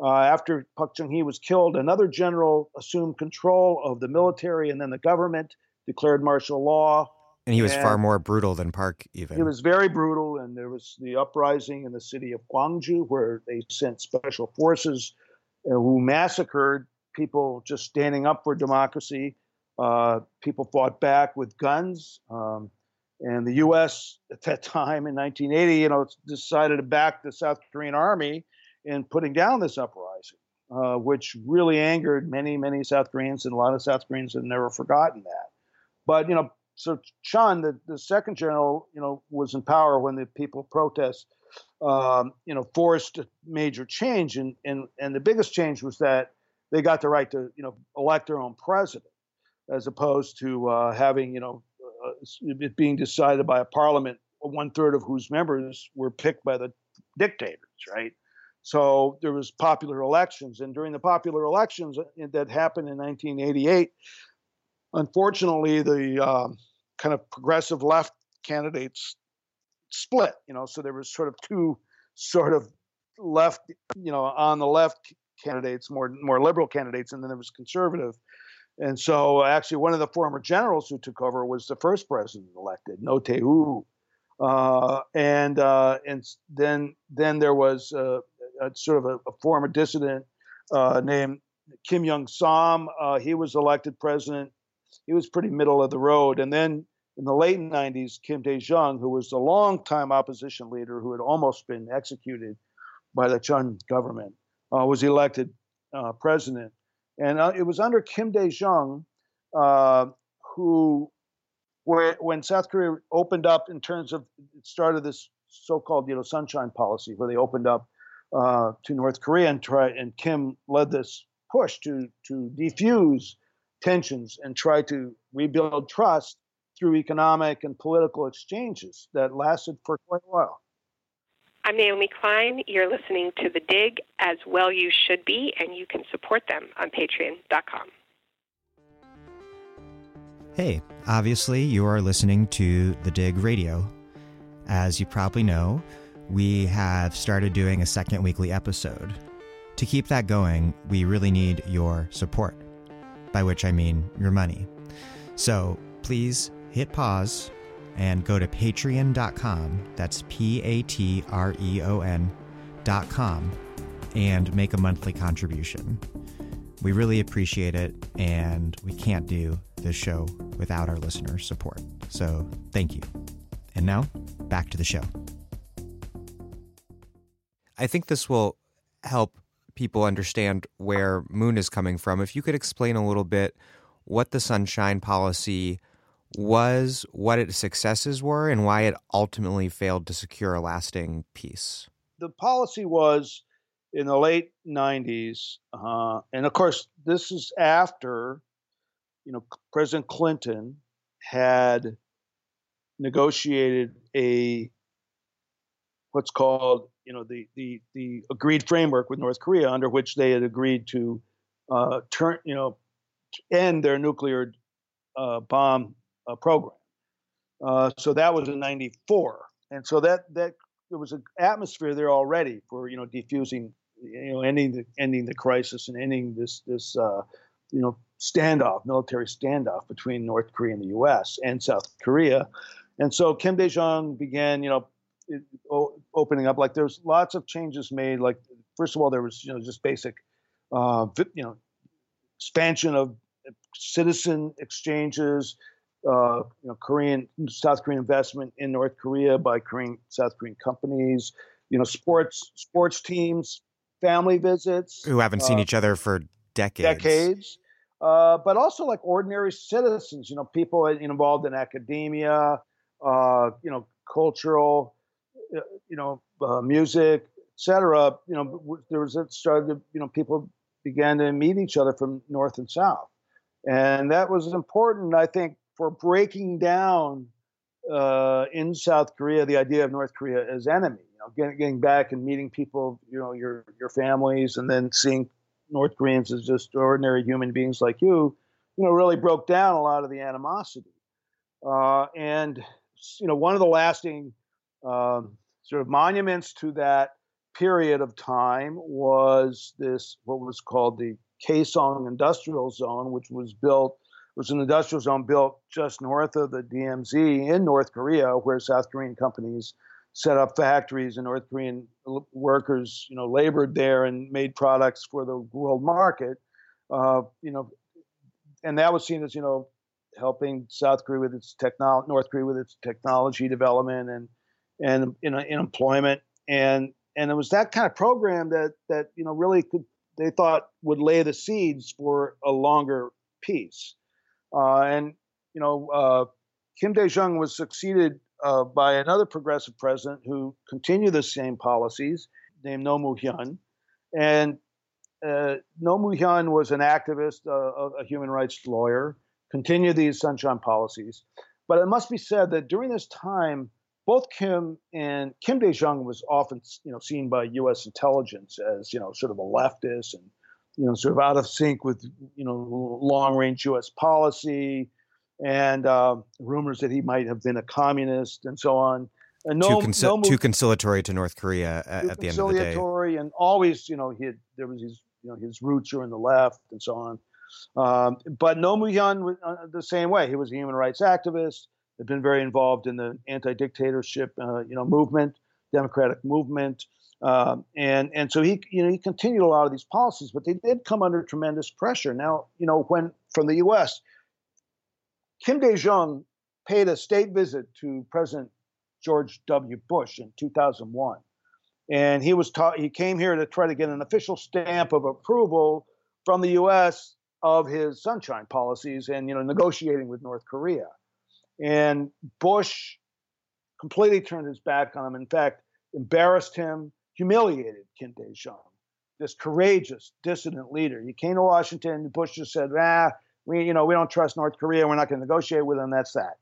Uh, after Park Chung Hee was killed, another general assumed control of the military and then the government, declared martial law. And he was and far more brutal than Park, even. He was very brutal, and there was the uprising in the city of Gwangju, where they sent special forces uh, who massacred people just standing up for democracy. Uh, people fought back with guns. Um, and the U.S. at that time in 1980, you know, decided to back the South Korean army in putting down this uprising, uh, which really angered many, many South Koreans, and a lot of South Koreans have never forgotten that. But you know, so Chun, the, the second general, you know, was in power when the people protest, um, you know, forced major change, and and and the biggest change was that they got the right to, you know, elect their own president, as opposed to uh, having, you know, uh, it being decided by a parliament, one third of whose members were picked by the dictators, right? So there was popular elections, and during the popular elections uh, that happened in 1988, unfortunately, the um, kind of progressive left candidates split. You know, so there was sort of two sort of left, you know, on the left candidates, more more liberal candidates, and then there was conservative. And so, actually, one of the former generals who took over was the first president elected, Roh Tae-woo. Uh, and uh, and then then there was a, a sort of a, a former dissident uh, named Kim Young Sam. Uh, he was elected president he was pretty middle of the road. And then in the late 90s, Kim Dae Jung, who was a long-time opposition leader who had almost been executed by the Chun government, uh, was elected uh, president. And uh, it was under Kim Dae Jung uh, who, where, when South Korea opened up in terms of, it started this so-called, you know, sunshine policy, where they opened up uh, to North Korea and try, and Kim led this push to to defuse tensions and try to rebuild trust through economic and political exchanges that lasted for quite a while. I'm Naomi Klein. You're listening to The Dig, as well you should be, and you can support them on patreon.com. Hey, obviously you are listening to The Dig Radio. As you probably know, we have started doing a second weekly episode. To keep that going, we really need your support, by which I mean your money. So please hit pause and go to patreon.com. That's P A T R E O N.com and make a monthly contribution. We really appreciate it, and we can't do this show without our listeners' support. So thank you. And now, back to the show. I think this will help people understand where Moon is coming from. If you could explain a little bit what the Sunshine Policy was, what its successes were, and why it ultimately failed to secure a lasting peace. The policy was in the late 90s, uh, and of course, this is after, you know, President Clinton had negotiated a what's called, you know, the the the agreed framework with North Korea, under which they had agreed to uh, turn, you know, end their nuclear uh, bomb uh, program. Uh, so that was in '94, and so that that there was an atmosphere there already for you know defusing, you know, ending the ending the crisis and ending this this uh, you know standoff, military standoff between North Korea and the U.S. and South Korea, and so Kim Dae Jung began you know it, o- opening up. Like there's lots of changes made. Like first of all, there was you know just basic, uh, you know, expansion of citizen exchanges uh, you know, Korean, South Korean investment in North Korea by Korean, South Korean companies. You know, sports, sports teams, family visits who haven't seen uh, each other for decades. Decades, uh, but also like ordinary citizens. You know, people involved in academia. Uh, you know, cultural. You know, uh, music, etc. You know, there was it started. You know, people began to meet each other from north and south, and that was important. I think for breaking down uh, in South Korea the idea of North Korea as enemy. You know, getting, getting back and meeting people, you know, your your families, and then seeing North Koreans as just ordinary human beings like you, you know, really broke down a lot of the animosity. Uh, and you know, one of the lasting um, sort of monuments to that period of time was this what was called the Kaesong Industrial Zone, which was built was an industrial zone built just north of the DMZ in North Korea, where South Korean companies set up factories and North Korean workers, you know, labored there and made products for the world market. Uh, you know, and that was seen as you know helping South Korea with its technology, North Korea with its technology development and and in, in employment and and it was that kind of program that that you know really could they thought would lay the seeds for a longer peace. Uh, and you know, uh, Kim Dae Jung was succeeded uh, by another progressive president who continued the same policies, named Roh Moo-hyun. And uh, Roh Moo-hyun was an activist, uh, a human rights lawyer, continued these sunshine policies. But it must be said that during this time, both Kim and Kim Dae Jung was often, you know, seen by U.S. intelligence as, you know, sort of a leftist and you know, sort of out of sync with, you know, long range U.S. policy and uh, rumors that he might have been a communist and so on. And no, too, conci- no too conciliatory to North Korea at, at the end of the day. Conciliatory and always, you know, he had, there was his, you know, his roots are in the left and so on. Um, but Roh Moo-hyun uh, the same way. He was a human rights activist. Had been very involved in the anti-dictatorship, uh, you know, movement, democratic movement. Um, and and so he you know he continued a lot of these policies, but they did come under tremendous pressure. Now you know when from the U.S. Kim Dae Jung paid a state visit to President George W. Bush in 2001, and he was taught he came here to try to get an official stamp of approval from the U.S. of his sunshine policies and you know negotiating with North Korea, and Bush completely turned his back on him. In fact, embarrassed him, humiliated Kim Dae Jung, this courageous dissident leader. He came to Washington. Bush just said, "Ah, we you know we don't trust North Korea. We're not going to negotiate with them. That's that."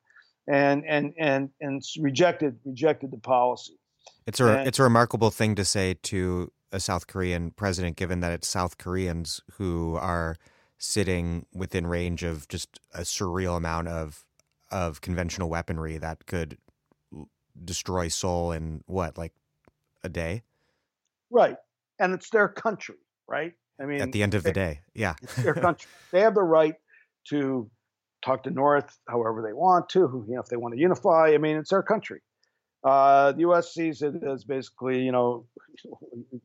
And and and and rejected rejected the policy. It's a and, it's a remarkable thing to say to a South Korean president, given that it's South Koreans who are sitting within range of just a surreal amount of of conventional weaponry that could destroy Seoul in what like a day. Right, and it's their country, right? I mean, at the end of they, the day, yeah, it's their country. they have the right to talk to North however they want to. You know, if they want to unify, I mean, it's their country. Uh, the U.S. sees it as basically, you know,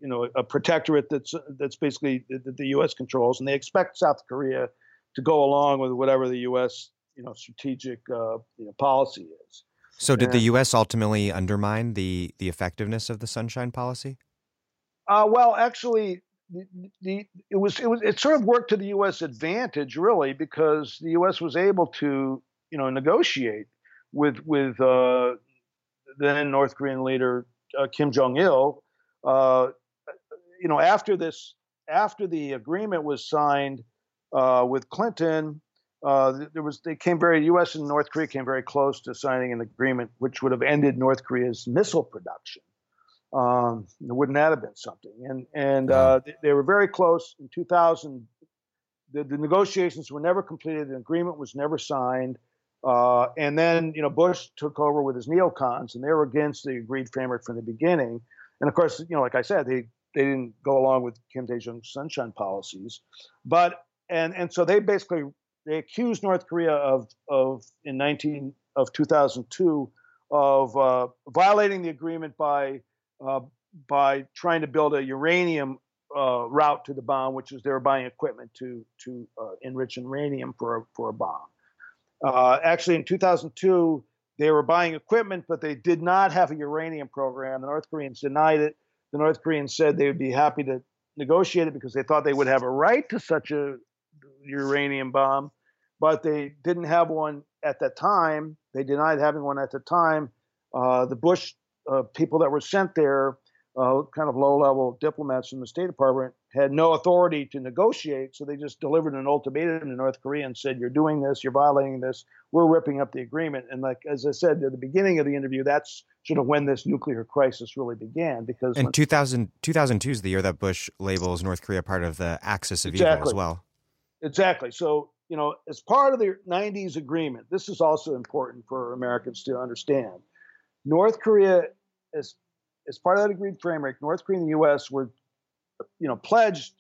you know, a protectorate that's that's basically that the U.S. controls, and they expect South Korea to go along with whatever the U.S. you know strategic uh, you know, policy is. So, did and, the U.S. ultimately undermine the the effectiveness of the Sunshine Policy? Uh, well, actually, the, the, it was it was it sort of worked to the U.S. advantage, really, because the U.S. was able to you know negotiate with with uh, then North Korean leader uh, Kim Jong Il. Uh, you know, after this, after the agreement was signed uh, with Clinton, uh, there was they came very U.S. and North Korea came very close to signing an agreement which would have ended North Korea's missile production. Um, wouldn't that have been something? And and uh, they, they, were very close in 2000. The, the, negotiations were never completed. The agreement was never signed. Uh, and then, you know, Bush took over with his neocons, and they were against the agreed framework from the beginning. And of course, you know, like I said, they they didn't go along with Kim Dae Jung's sunshine policies, but and and so they basically they accused North Korea of of in 19 of 2002 of uh, violating the agreement by uh, by trying to build a uranium uh, route to the bomb, which is they were buying equipment to to uh, enrich uranium for a, for a bomb. Uh, actually, in 2002, they were buying equipment, but they did not have a uranium program. The North Koreans denied it. The North Koreans said they would be happy to negotiate it because they thought they would have a right to such a uranium bomb, but they didn't have one at that time. They denied having one at the time. Uh, the Bush uh, people that were sent there, uh, kind of low level diplomats from the State Department, had no authority to negotiate. So they just delivered an ultimatum to North Korea and said, You're doing this, you're violating this, we're ripping up the agreement. And like as I said at the beginning of the interview, that's sort of when this nuclear crisis really began. Because in 2000, 2002 is the year that Bush labels North Korea part of the axis of exactly. evil as well. Exactly. So, you know, as part of the 90s agreement, this is also important for Americans to understand. North Korea, as as part of that agreed framework, North Korea and the U.S. were, you know, pledged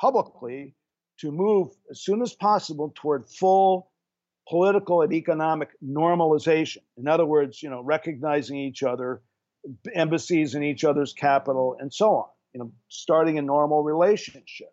publicly to move as soon as possible toward full political and economic normalization. In other words, you know, recognizing each other, embassies in each other's capital, and so on. You know, starting a normal relationship.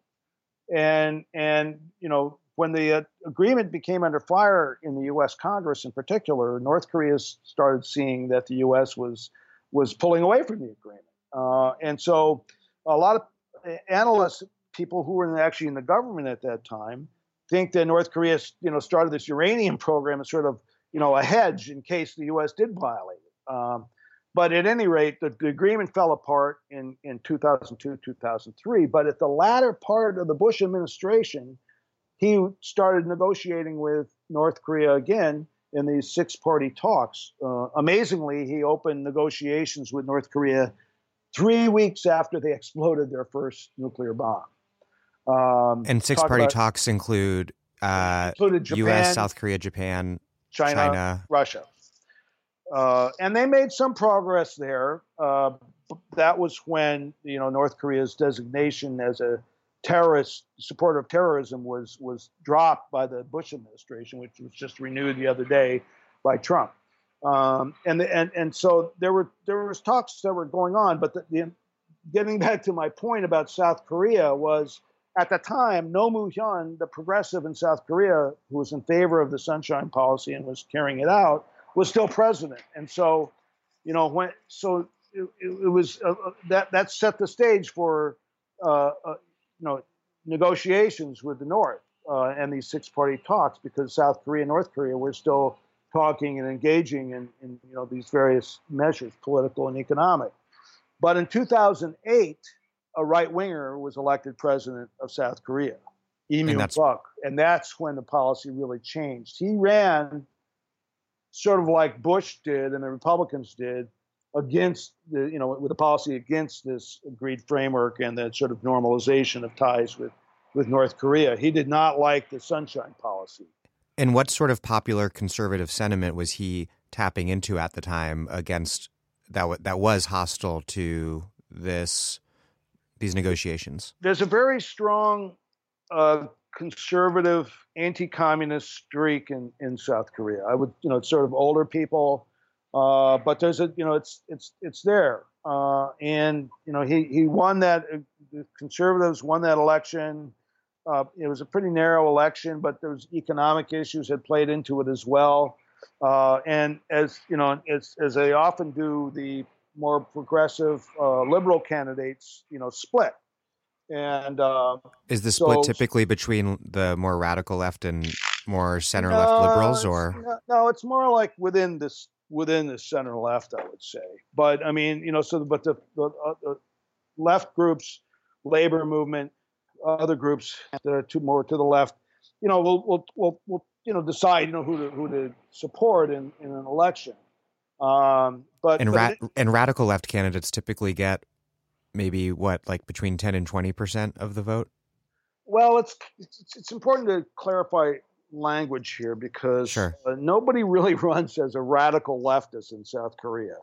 And and you know, when the uh, agreement became under fire in the U.S. Congress, in particular, North Korea started seeing that the U.S. was was pulling away from the agreement, uh, and so a lot of uh, analysts, people who were actually in the government at that time, think that North Korea, you know, started this uranium program as sort of you know a hedge in case the U.S. did violate it. Um, but at any rate, the, the, agreement fell apart in, in 2002, 2003. But at the latter part of the Bush administration, he started negotiating with North Korea again in these six party talks. Uh, amazingly, he opened negotiations with North Korea three weeks after they exploded their first nuclear bomb. Um, and six party talks include uh, Japan, U.S., South Korea, Japan, China, China. Russia. Uh, and they made some progress there. Uh, that was when you know North Korea's designation as a terrorist support of terrorism was was dropped by the Bush administration, which was just renewed the other day by Trump. Um, and and and so there were there was talks that were going on, but the, the, getting back to my point about South Korea was at the time Roh Moo-hyun, the progressive in South Korea, who was in favor of the Sunshine Policy and was carrying it out, was still president, and so you know when so it, it was uh, uh, that that set the stage for uh, uh, you know negotiations with the North uh, and these six-party talks because South Korea and North Korea were still talking and engaging in, in you know these various measures, political and economic. But in 2008, a right winger was elected president of South Korea, Lee Myung-bak, and that's when the policy really changed. He ran sort of like Bush did and the Republicans did against the you know with a policy against this agreed framework and the sort of normalization of ties with with North Korea. He did not like the sunshine policy. And what sort of popular conservative sentiment was he tapping into at the time against that w- that was hostile to this these negotiations? There's a very strong uh, conservative anti-communist streak in, in South Korea. I would, you know, it's sort of older people, uh, but there's a, you know, it's it's it's there, uh, and you know, he he won that. Uh, the conservatives won that election. Uh, it was a pretty narrow election, but there was economic issues that played into it as well. Uh, and as you know, as as they often do, the more progressive uh, liberal candidates, you know, split. And uh, is the split so, typically between the more radical left and more center left liberals, or no, no, it's more like within this within the center left, I would say. But I mean, you know, so but the, the, uh, the left groups, labor movement, other groups that are too more to the left, you know, we'll we'll we'll, we'll you know decide you know who to who to support in, in an election. Um, but and, but it, and radical left candidates typically get maybe what like between 10 and 20 percent of the vote well it's, it's, it's important to clarify language here because sure. uh, nobody really runs as a radical leftist in south korea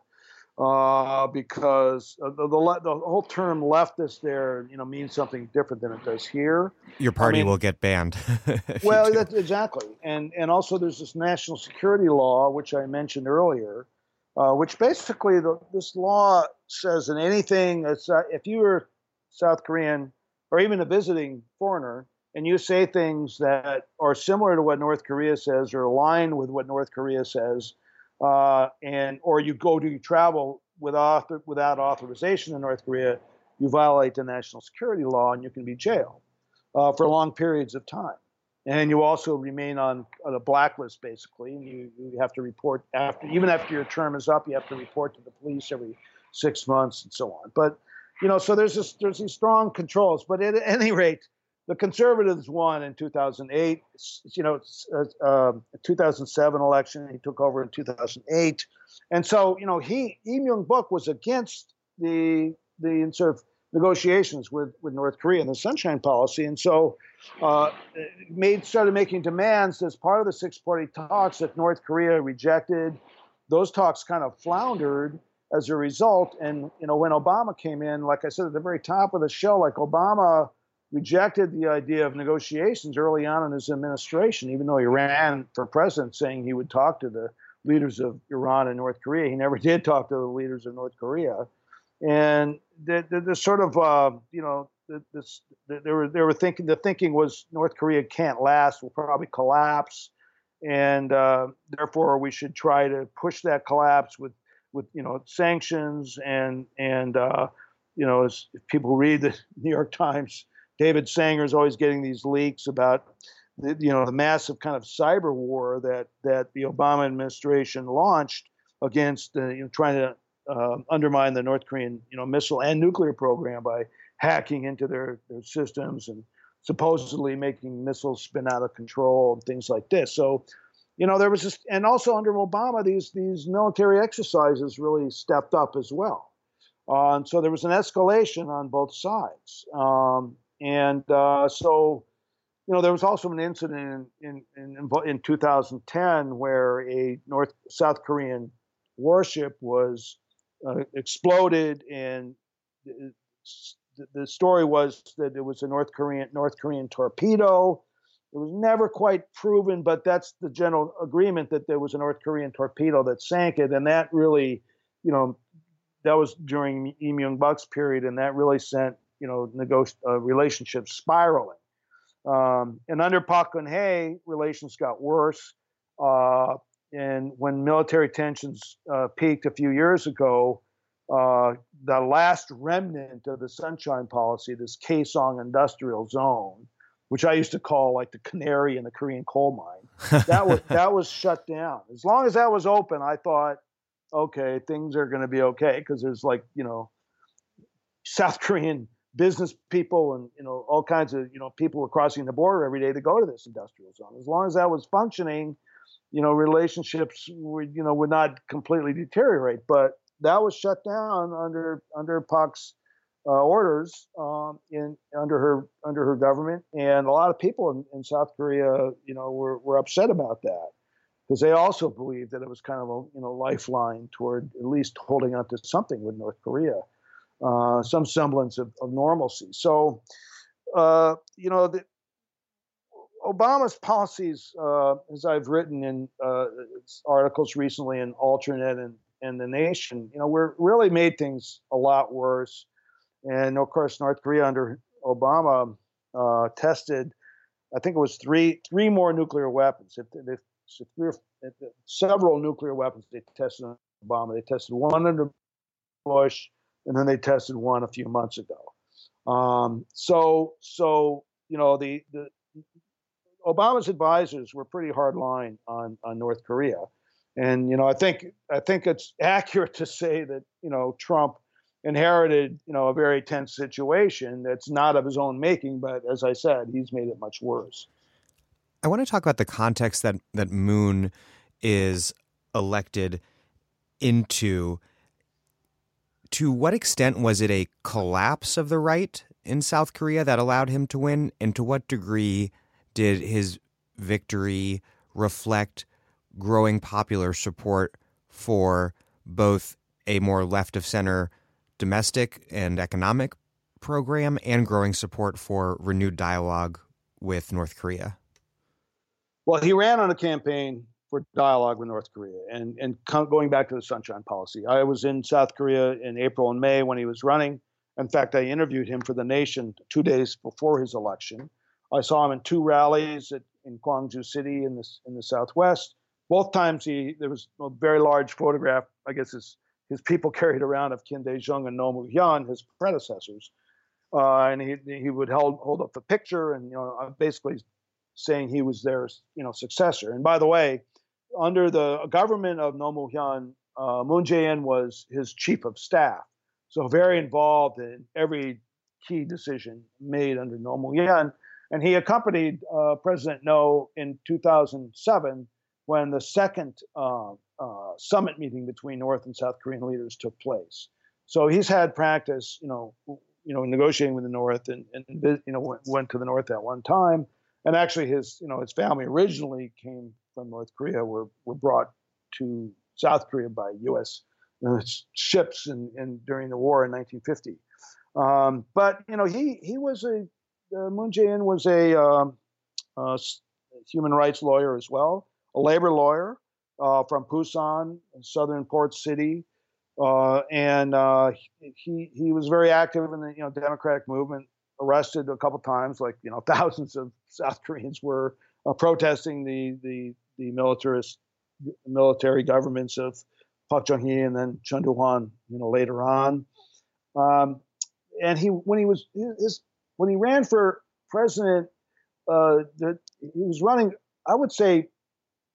uh, because the, the, the whole term leftist there you know means something different than it does here your party I mean, will get banned well that's exactly and and also there's this national security law which i mentioned earlier uh, which basically the, this law says that anything that's, uh, if you are South Korean or even a visiting foreigner and you say things that are similar to what North Korea says or align with what North Korea says, uh, and or you go to travel without without authorization in North Korea, you violate the national security law and you can be jailed uh, for long periods of time. And you also remain on, on a blacklist basically and you, you have to report after even after your term is up you have to report to the police every six months and so on. But you know so there's this there's these strong controls but at any rate the conservatives won in 2008 you know uh, 2007 election he took over in 2008 and so you know he Lee Myung-bak was against the the sort of negotiations with, with North Korea and the Sunshine Policy, and so uh, made started making demands as part of the six-party talks that North Korea rejected. Those talks kind of floundered as a result, and you know when Obama came in, like I said at the very top of the show, like Obama rejected the idea of negotiations early on in his administration, even though he ran for president saying he would talk to the leaders of Iran and North Korea. He never did talk to the leaders of North Korea and the, the, the sort of uh, you know the, this they were they were thinking the thinking was North Korea can't last will probably collapse and uh, therefore we should try to push that collapse with with you know sanctions and and uh, you know as people read the New York Times David Sanger is always getting these leaks about the, you know the massive kind of cyber war that that the Obama administration launched against uh, you know trying to uh, undermine the North Korean, you know, missile and nuclear program by hacking into their, their systems and supposedly making missiles spin out of control and things like this. So, you know, there was this, and also under Obama, these these military exercises really stepped up as well. Uh, and so there was an escalation on both sides. Um, and uh, so, you know, there was also an incident in, in, in, in 2010 where a North South Korean warship was uh, exploded, and the, the story was that it was a North Korean North Korean torpedo. It was never quite proven, but that's the general agreement that there was a North Korean torpedo that sank it, and that really, you know, that was during Lee Myung-bak's period, and that really sent you know negoti- uh, relationships spiraling. Um, and under Park Geun-hye, relations got worse. Uh, and when military tensions uh, peaked a few years ago, uh, the last remnant of the Sunshine Policy, this Kaesong Industrial Zone, which I used to call like the canary in the Korean coal mine, that was that was shut down. As long as that was open, I thought, okay, things are going to be okay because there's like you know, South Korean business people and you know all kinds of you know people were crossing the border every day to go to this industrial zone. As long as that was functioning, you know, relationships would you know would not completely deteriorate. But that was shut down under under Park's uh, orders um, in under her under her government, and a lot of people in, in South Korea, you know, were were upset about that because they also believed that it was kind of a you know lifeline toward at least holding on to something with North Korea, uh, some semblance of, of normalcy. So, uh, you know, the, Obama's policies, uh, as I've written in uh, articles recently in AlterNet and and the nation, you know, we're really made things a lot worse. And of course, North Korea under Obama uh, tested, I think it was three three more nuclear weapons. If, if, if several nuclear weapons they tested on Obama. They tested one under Bush, and then they tested one a few months ago. Um, so so you know the the Obama's advisors were pretty hard line on on North Korea. And you know, I think I think it's accurate to say that you know Trump inherited you know a very tense situation that's not of his own making, but as I said, he's made it much worse. I want to talk about the context that that Moon is elected into. To what extent was it a collapse of the right in South Korea that allowed him to win, and to what degree did his victory reflect growing popular support for both a more left of center domestic and economic program and growing support for renewed dialogue with North Korea? Well, he ran on a campaign for dialogue with North Korea and, and going back to the Sunshine Policy. I was in South Korea in April and May when he was running. In fact, I interviewed him for The Nation two days before his election. I saw him in two rallies at, in Gwangju City in the, in the Southwest both times he there was a very large photograph. I guess his his people carried around of Kim Dae Jung and Roh Moo Hyun, his predecessors, uh, and he he would hold hold up the picture and you know basically saying he was their you know successor. And by the way, under the government of Moo Hyun, uh, Moon Jae-in was his chief of staff, so very involved in every key decision made under Moo Hyun. And he accompanied uh, President No in 2007 when the second uh, uh, summit meeting between North and South Korean leaders took place. So he's had practice, you know, you know, negotiating with the North, and, and you know went, went to the North at one time. And actually, his you know his family originally came from North Korea, were were brought to South Korea by U.S. Know, ships and in, during the war in 1950. Um, but you know, he he was a uh, Moon Jae-in was a um, human rights lawyer as well a labor lawyer uh, from Busan, southern port city, uh, and uh, he he was very active in the you know democratic movement. Arrested a couple times, like you know thousands of South Koreans were uh, protesting the the the militarist military governments of Park Chung-hee and then Chun Doo-hwan, you know later on. Um, and he when he was his when he ran for president, uh, the, he was running. I would say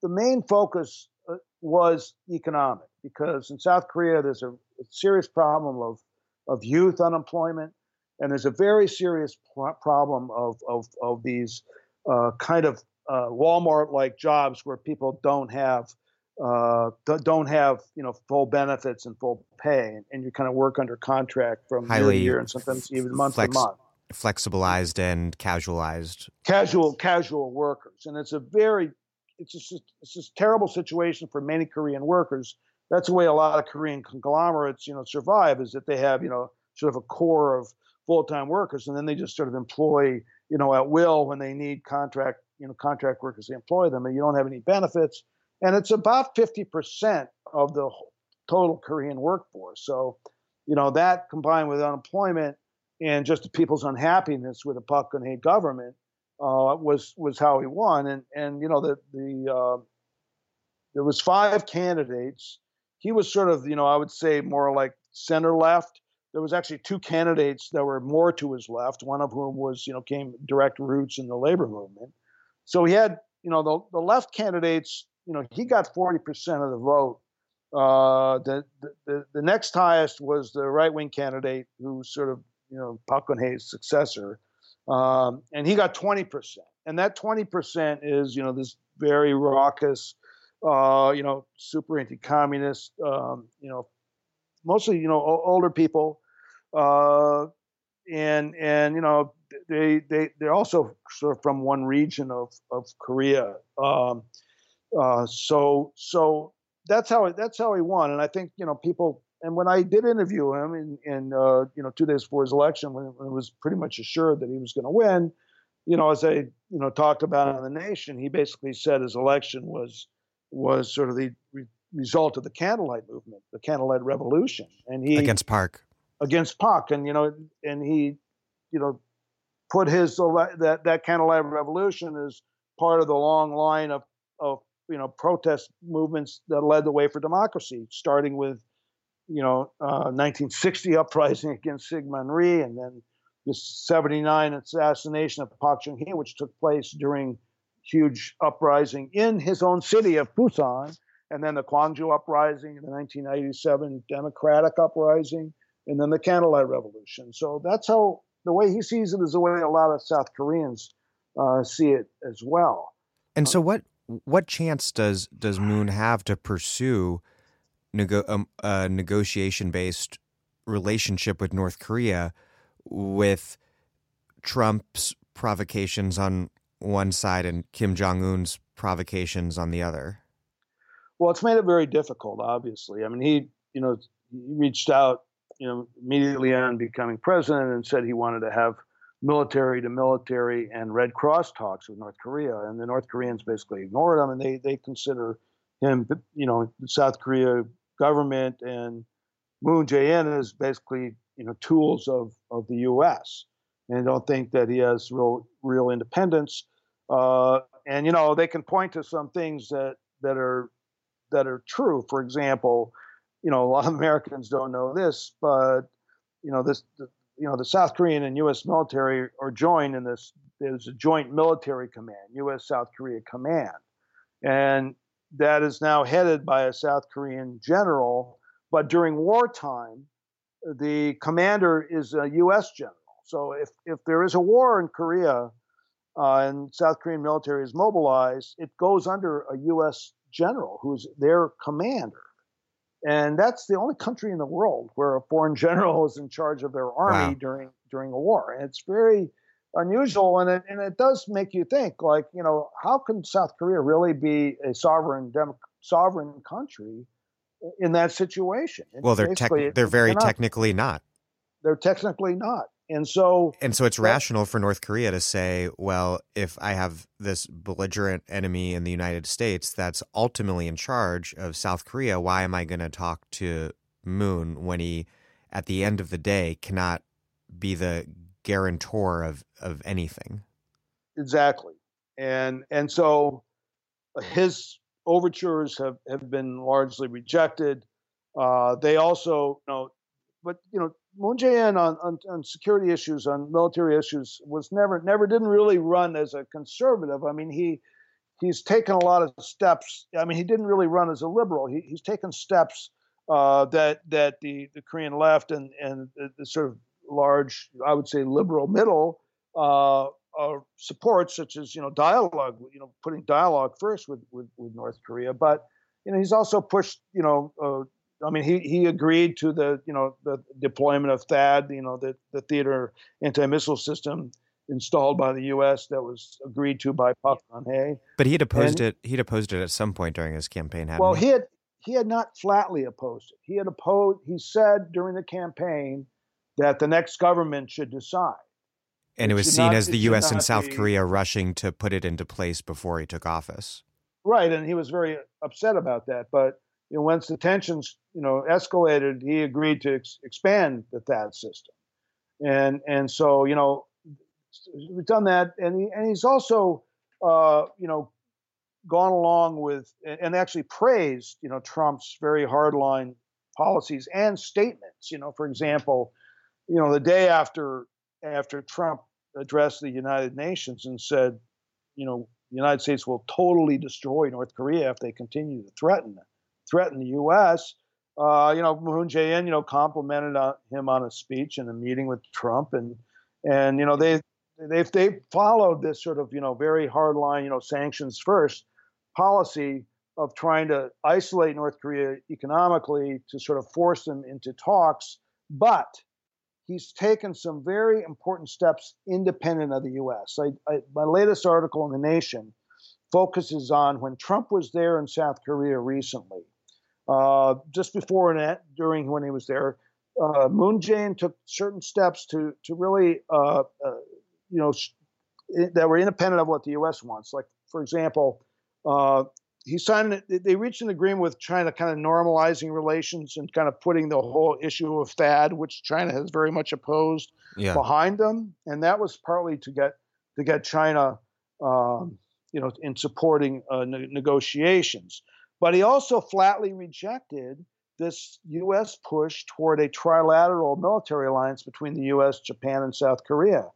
the main focus uh, was economic because in South Korea there's a, a serious problem of of youth unemployment, and there's a very serious problem of of of these uh, kind of uh, Walmart-like jobs where people don't have uh, don't have you know full benefits and full pay, and, you kind of work under contract from Highly year to year and sometimes even month flex- to month. Flexibilized and casualized. Casual, casual workers, and it's a very it's just it's just terrible situation for many Korean workers. That's the way a lot of Korean conglomerates, you know, survive is that they have, you know, sort of a core of full-time workers, and then they just sort of employ, you know, at will when they need contract, you know, contract workers. They employ them, and you don't have any benefits. And it's about 50% of the total Korean workforce. So, you know, that combined with unemployment and just the people's unhappiness with the Park Geun-hye government uh, was was how he won, and and you know the the uh, there was five candidates. He was sort of, you know, I would say more like center left. There was actually two candidates that were more to his left. One of whom was, you know, came direct roots in the labor movement. So he had, you know, the the left candidates. You know, he got forty percent of the vote. Uh, the, the the next highest was the right wing candidate, who sort of, you know, Park Geun-hye's successor, um, and he got twenty percent. And that twenty percent is, you know, this very raucous, uh, you know, super anti-communist, um, you know, mostly you know older people, uh, and and you know they they they're also sort of from one region of of Korea. Um, uh, so so that's how that's how he won, and I think you know people. And when I did interview him in, in uh, you know two days before his election, when, it was pretty much assured that he was going to win, you know, as I you know talked about in the nation, he basically said his election was was sort of the re- result of the candlelight movement, the candlelight revolution, and he against Park, against Park, and you know, and he, you know, put his that that candlelight revolution as part of the long line of of you know protest movements that led the way for democracy, starting with you know uh, 1960 uprising against Syngman Rhee, and then the 79 assassination of Park Chung-hee, which took place during huge uprising in his own city of Busan, and then the Gwangju uprising, the 1987 Democratic uprising, and then the Candlelight Revolution. So that's how the way he sees it is the way a lot of South Koreans uh, see it as well. And so, what what chance does does Moon have to pursue nego- um, a negotiation based relationship with North Korea with Trump's provocations on one side and Kim Jong Un's provocations on the other? Well, it's made it very difficult. Obviously, I mean, he you know he reached out you know immediately on becoming president and said he wanted to have military to military and Red Cross talks with North Korea, and the North Koreans basically ignored him, and they they consider him, you know, the South Korea government and Moon Jae-in as basically you know tools of of the U.S. and don't think that he has real real independence. Uh, and you know they can point to some things that that are that are true. For example, you know a lot of Americans don't know this, but you know this the, you know the South Korean and U.S. military are joined in this. There's a joint military command, U.S. South Korea command, and that is now headed by a South Korean general. But during wartime, the commander is a U.S. general. So if if there is a war in Korea, uh, and South Korean military is mobilized, it goes under a U.S. general who's their commander. And that's the only country in the world where a foreign general is in charge of their army wow. during during a war. And it's very unusual, and it and it does make you think, like you know, how can South Korea really be a sovereign dem- sovereign country in that situation? It's well, they're tec- they're very technically not. They're technically not. And so And so it's rational for North Korea to say, well, if I have this belligerent enemy in the United States that's ultimately in charge of South Korea, why am I going to talk to Moon when he at the end of the day cannot be the guarantor of of anything? Exactly. And and so his overtures have, have been largely rejected. Uh, they also, you know, but you know, Moon Jae-in on, on, on, security issues, on military issues, was never never didn't really run as a conservative. I mean, he he's taken a lot of steps. I mean, he didn't really run as a liberal. He, he's taken steps uh, that that the, the Korean left and and the, the, sort of large, I would say, liberal middle uh, uh, support, such as you know dialogue, you know, putting dialogue first with with, with North Korea. But you know, he's also pushed you know uh, I mean, he, he agreed to the you know the deployment of THAAD, you know the the theater anti-missile system installed by the U.S. that was agreed to by Park Geun-hye. But he'd opposed and, it. He'd opposed it at some point during his campaign. well, he? he had he had not flatly opposed it. He had opposed. He said during the campaign that the next government should decide. And it, it was seen not, as the U.S. and South be, Korea rushing to put it into place before he took office. Right, and he was very upset about that. But you know, once the tensions, you know, escalated, he agreed to ex- expand the THAAD system, and and so you know, we've done that, and he, and he's also, uh, you know, gone along with and actually praised, you know, Trump's very hardline policies and statements. You know, for example, you know, the day after after Trump addressed the United Nations and said, you know, the United States will totally destroy North Korea if they continue to threaten threaten the U.S. Uh, you know, Moon Jae-in, you know, complimented uh, him on a speech in a meeting with Trump, and and you know they they they followed this sort of you know very hard line, you know, sanctions first policy of trying to isolate North Korea economically to sort of force them into talks, but he's taken some very important steps independent of the U.S. I, I, my latest article in The Nation focuses on when Trump was there in South Korea recently. Uh, just before and during when he was there, uh, Moon Jae-in took certain steps to to really, uh, uh you know, that were independent of what the U.S. wants. Like, for example, uh, he signed they reached an agreement with China kind of normalizing relations and kind of putting the whole issue of THAAD, which China has very much opposed, yeah. behind them, and that was partly to get to get China, um, you know, in supporting uh, ne- negotiations. But he also flatly rejected this U.S. push toward a trilateral military alliance between the U.S., Japan, and South Korea.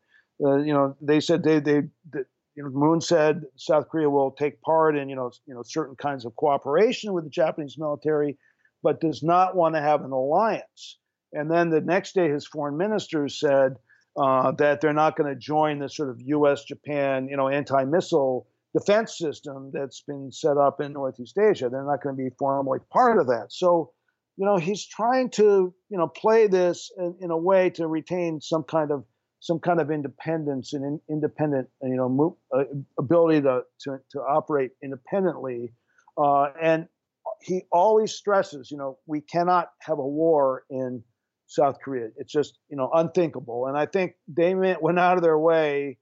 Uh, you know, they said they they, they you know, Moon said South Korea will take part in, you know, you know, certain kinds of cooperation with the Japanese military, but does not want to have an alliance. And then the next day, his foreign minister said uh, that they're not going to join the sort of U.S. Japan, you know, anti-missile defense system that's been set up in Northeast Asia. They're not going to be formally part of that. So, you know, he's trying to, you know, play this in, in a way to retain some kind of some kind of independence and in, independent, you know, uh, ability to, to, to operate independently. Uh, and he always stresses, you know, we cannot have a war in South Korea. It's just, you know, unthinkable. And I think they went out of their way,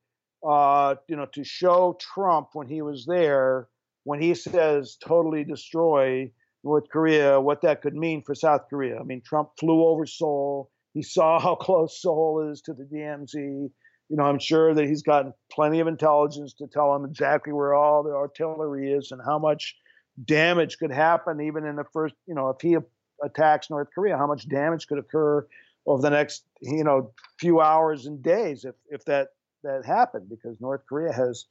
uh, you know, to show Trump when he was there, when he says totally destroy North Korea, what that could mean for South Korea. I mean, Trump flew over Seoul he saw how close Seoul is to the DMZ. You know, I'm sure that he's gotten plenty of intelligence to tell him exactly where all the artillery is and how much damage could happen even in the first, you know, if he attacks North Korea, how much damage could occur over the next, you know, few hours and days if if that that happened because North Korea has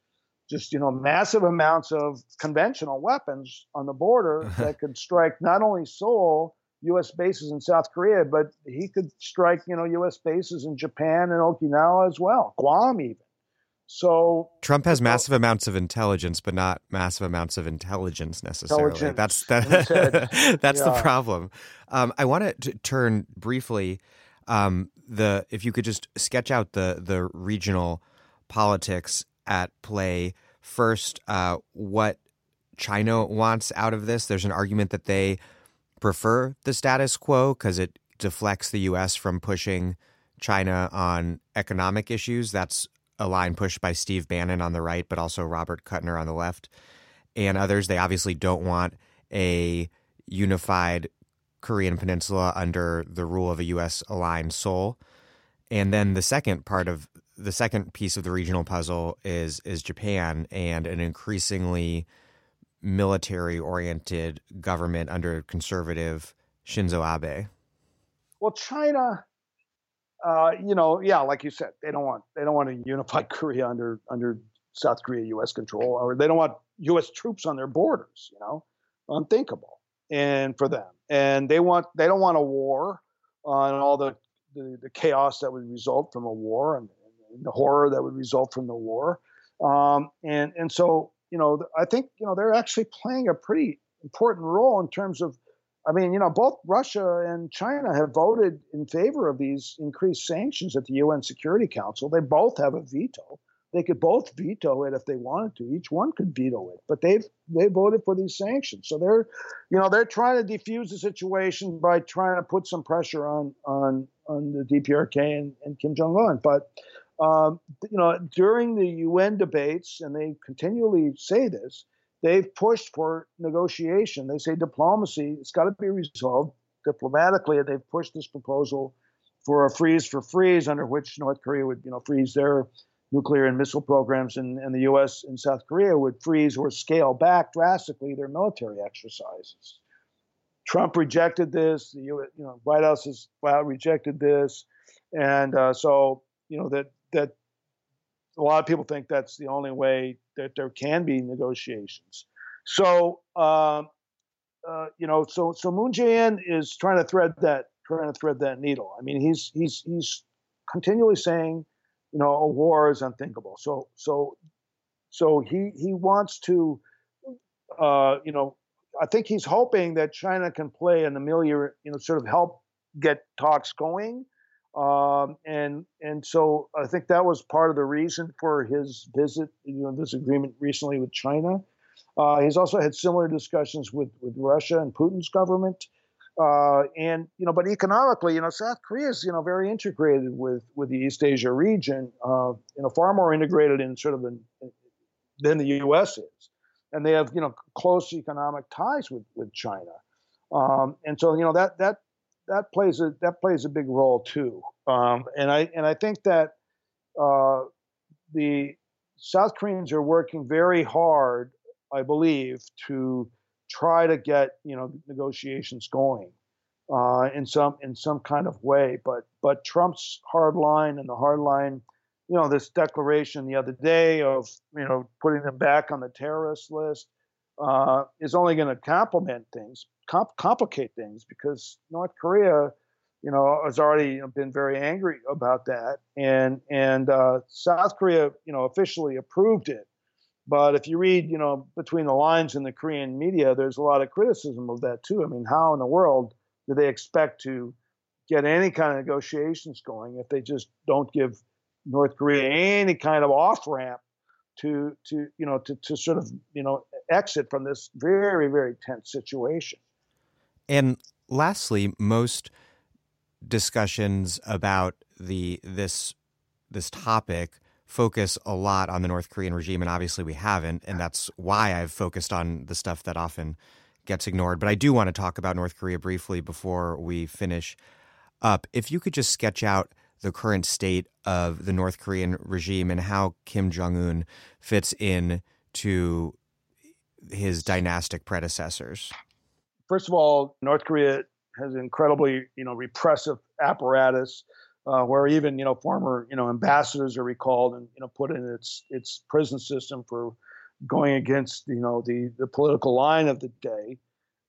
just you know massive amounts of conventional weapons on the border that could strike not only Seoul U.S. bases in South Korea, but he could strike, you know, U.S. bases in Japan and Okinawa as well, Guam even. So Trump has massive amounts of intelligence, but not massive amounts of intelligence necessarily. Intelligence. That's that. that's yeah. the problem. Um, I want to turn briefly. Um, the if you could just sketch out the the regional politics at play first. Uh, what China wants out of this? There's an argument that they prefer the status quo because it deflects the U.S. from pushing China on economic issues. That's a line pushed by Steve Bannon on the right, but also Robert Kuttner on the left and others. They obviously don't want a unified Korean peninsula under the rule of a U.S. aligned Seoul. And then the second part of the second piece of the regional puzzle is is Japan and an increasingly military oriented government under conservative Shinzo Abe? Well, China, uh, you know, yeah, like you said, they don't want they don't want to unify Korea under under South Korea U.S. control, or they don't want U.S. troops on their borders. You know, unthinkable, and for them, and they want they don't want a war on all the, the, the chaos that would result from a war and, and, the horror that would result from the war, um, and and so you know, I think you know they're actually playing a pretty important role in terms of. I mean, you know, both Russia and China have voted in favor of these increased sanctions at the UN Security Council. They both have a veto. They could both veto it if they wanted to. Each one could veto it, but they've they voted for these sanctions. So they're, you know, they're trying to defuse the situation by trying to put some pressure on on on the DPRK and, and Kim Jong Un. But um, you know, during the UN debates, and they continually say this, they've pushed for negotiation. They say diplomacy, it's got to be resolved diplomatically. And they've pushed this proposal for a freeze for freeze, under which North Korea would, you know, freeze their nuclear and missile programs, in, and the U.S. and South Korea would freeze or scale back drastically their military exercises. Trump rejected this. The you know White House has well, rejected this, and uh, so you know that that a lot of people think that's the only way that there can be negotiations. So um, uh, you know, so so Moon Jae-in is trying to thread that trying to thread that needle. I mean, he's he's he's continually saying, you know, a war is unthinkable. So so so he he wants to, uh, you know, I think he's hoping that China can play an ameliorate, you know, sort of help get talks going. Um, and and so I think that was part of the reason for his visit, you know, this agreement recently with China. Uh, he's also had similar discussions with, with Russia and Putin's government. Uh, and you know, but economically, you know, South Korea is you know very integrated with with the East Asia region. Uh, you know, far more integrated in sort of than the U.S. is, and they have you know close economic ties with with China. Um, and so you know that that that plays a that plays a big role too. Um, and I and I think that uh, the South Koreans are working very hard I believe, to try to get you know negotiations going uh, in some in some kind of way. But but Trump's hard line and the hard line, you know, this declaration the other day of you know putting them back on the terrorist list uh, is only going to complement things, comp- complicate things because North Korea. You know, has already been very angry about that, and and uh, South Korea, you know, officially approved it but if you read, you know, between the lines in the Korean media, there's a lot of criticism of that too. I mean, how in the world do they expect to get any kind of negotiations going if they just don't give North Korea any kind of off ramp to to you know to to sort of you know exit from this very very tense situation. And lastly, most discussions about the this this topic focus a lot on the North Korean regime, and obviously we haven't, and that's why I've focused on the stuff that often gets ignored. But I do want to talk about North Korea briefly before we finish up. If you could just sketch out the current state of the North Korean regime and how Kim Jong Un fits in to his dynastic predecessors. First of all, North Korea has an incredibly, you know, repressive apparatus uh, where even you know former you know ambassadors are recalled and you know put in its its prison system for going against you know the the political line of the day,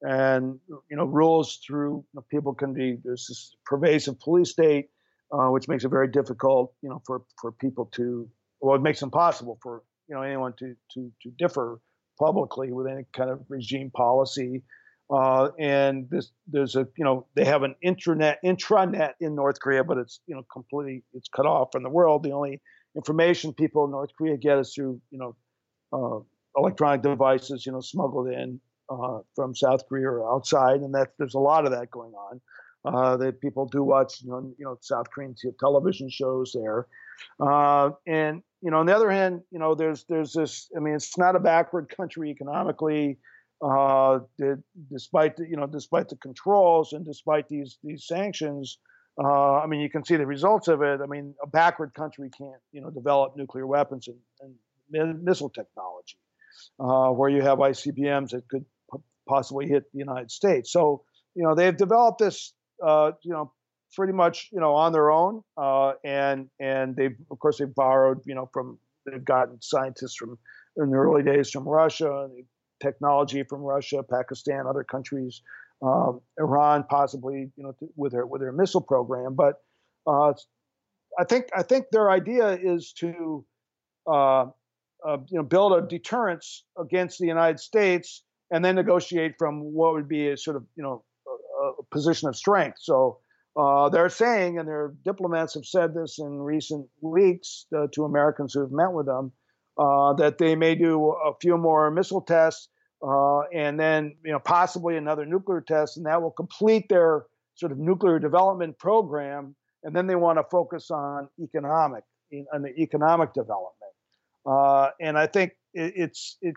and you know rules through you know, people can be there's this pervasive police state, uh, which makes it very difficult you know for for people to well it makes it impossible for you know anyone to to to differ publicly with any kind of regime policy. Uh, and this, there's a, you know, they have an intranet intranet in North Korea, but it's, you know, completely it's cut off from the world. The only information people in North Korea get is through, you know, uh, electronic devices, you know, smuggled in uh, from South Korea or outside, and that there's a lot of that going on. Uh, that people do watch, you know, you know, South Korean television shows there, uh, and you know, on the other hand, you know, there's there's this. I mean, it's not a backward country economically uh, despite the, you know despite the controls and despite these these sanctions. Uh, I mean, you can see the results of it. I mean, a backward country can't you know develop nuclear weapons and, and missile technology, uh, where you have ICBMs that could p- possibly hit the United States. So you know they've developed this uh, you know pretty much you know on their own, uh, and and they've of course they've borrowed you know from they've gotten scientists from in the early days from Russia. They've technology from Russia, Pakistan, other countries, um, Iran, possibly, you know, with their with their missile program. But uh, I think I think their idea is to, uh, uh, you know, build a deterrence against the United States and then negotiate from what would be a sort of, you know, a, a position of strength. So. Uh, they're saying, and their diplomats have said this in recent weeks uh, to Americans who have met with them, uh, that they may do a few more missile tests uh, and then you know possibly another nuclear test, and that will complete their sort of nuclear development program. And then they want to focus on economic on the economic development. Uh, and I think it, it's it.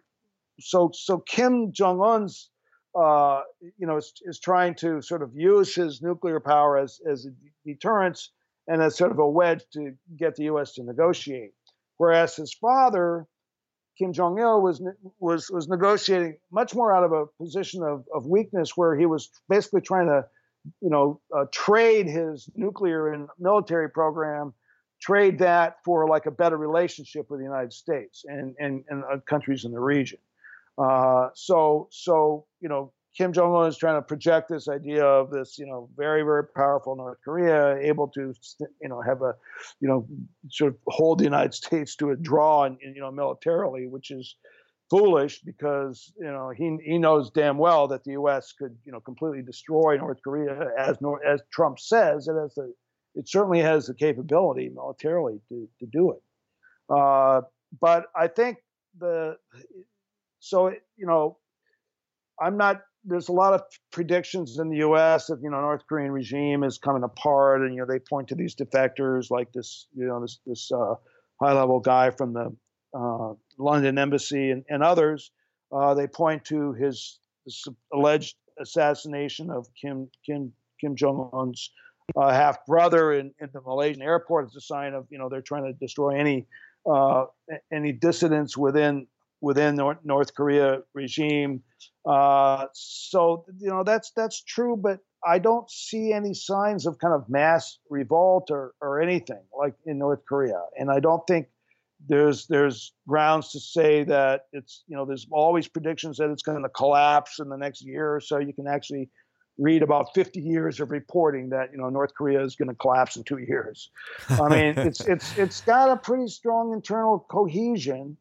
So so Kim Jong Un's uh, you know is, is trying to sort of use his nuclear power as as a deterrence and as sort of a wedge to get the U.S. to negotiate. Whereas his father, Kim Jong Il, was was was negotiating much more out of a position of, of weakness, where he was basically trying to, you know, uh, trade his nuclear and military program, trade that for like a better relationship with the United States and and, and uh, countries in the region. Uh, so so you know Kim Jong Un is trying to project this idea of this, you know, very very powerful North Korea, able to, you know, have a, you know, sort of hold the United States to a draw, and you know, militarily, which is foolish because you know he he knows damn well that the U.S. could, you know, completely destroy North Korea as as Trump says, it has the it certainly has the capability militarily to to do it. Uh, but I think the so you know I'm not there's a lot of predictions in the U.S. that you know North Korean regime is coming apart, and you know they point to these defectors like this, you know, this this uh, high level guy from the uh, London embassy and, and others. Uh, they point to his, his, alleged assassination of Kim Kim Kim Jong Un's uh, half brother in, in the Malaysian airport as a sign of you know they're trying to destroy any uh, any dissidents within within the North Korea regime. Uh, so you know that's that's true, but I don't see any signs of kind of mass revolt or, or anything like in North Korea, and I don't think there's there's grounds to say that it's you know there's always predictions that it's going to collapse in the next year or so. You can actually read about 50 years of reporting that you know North Korea is going to collapse in two years. I mean, it's it's it's got a pretty strong internal cohesion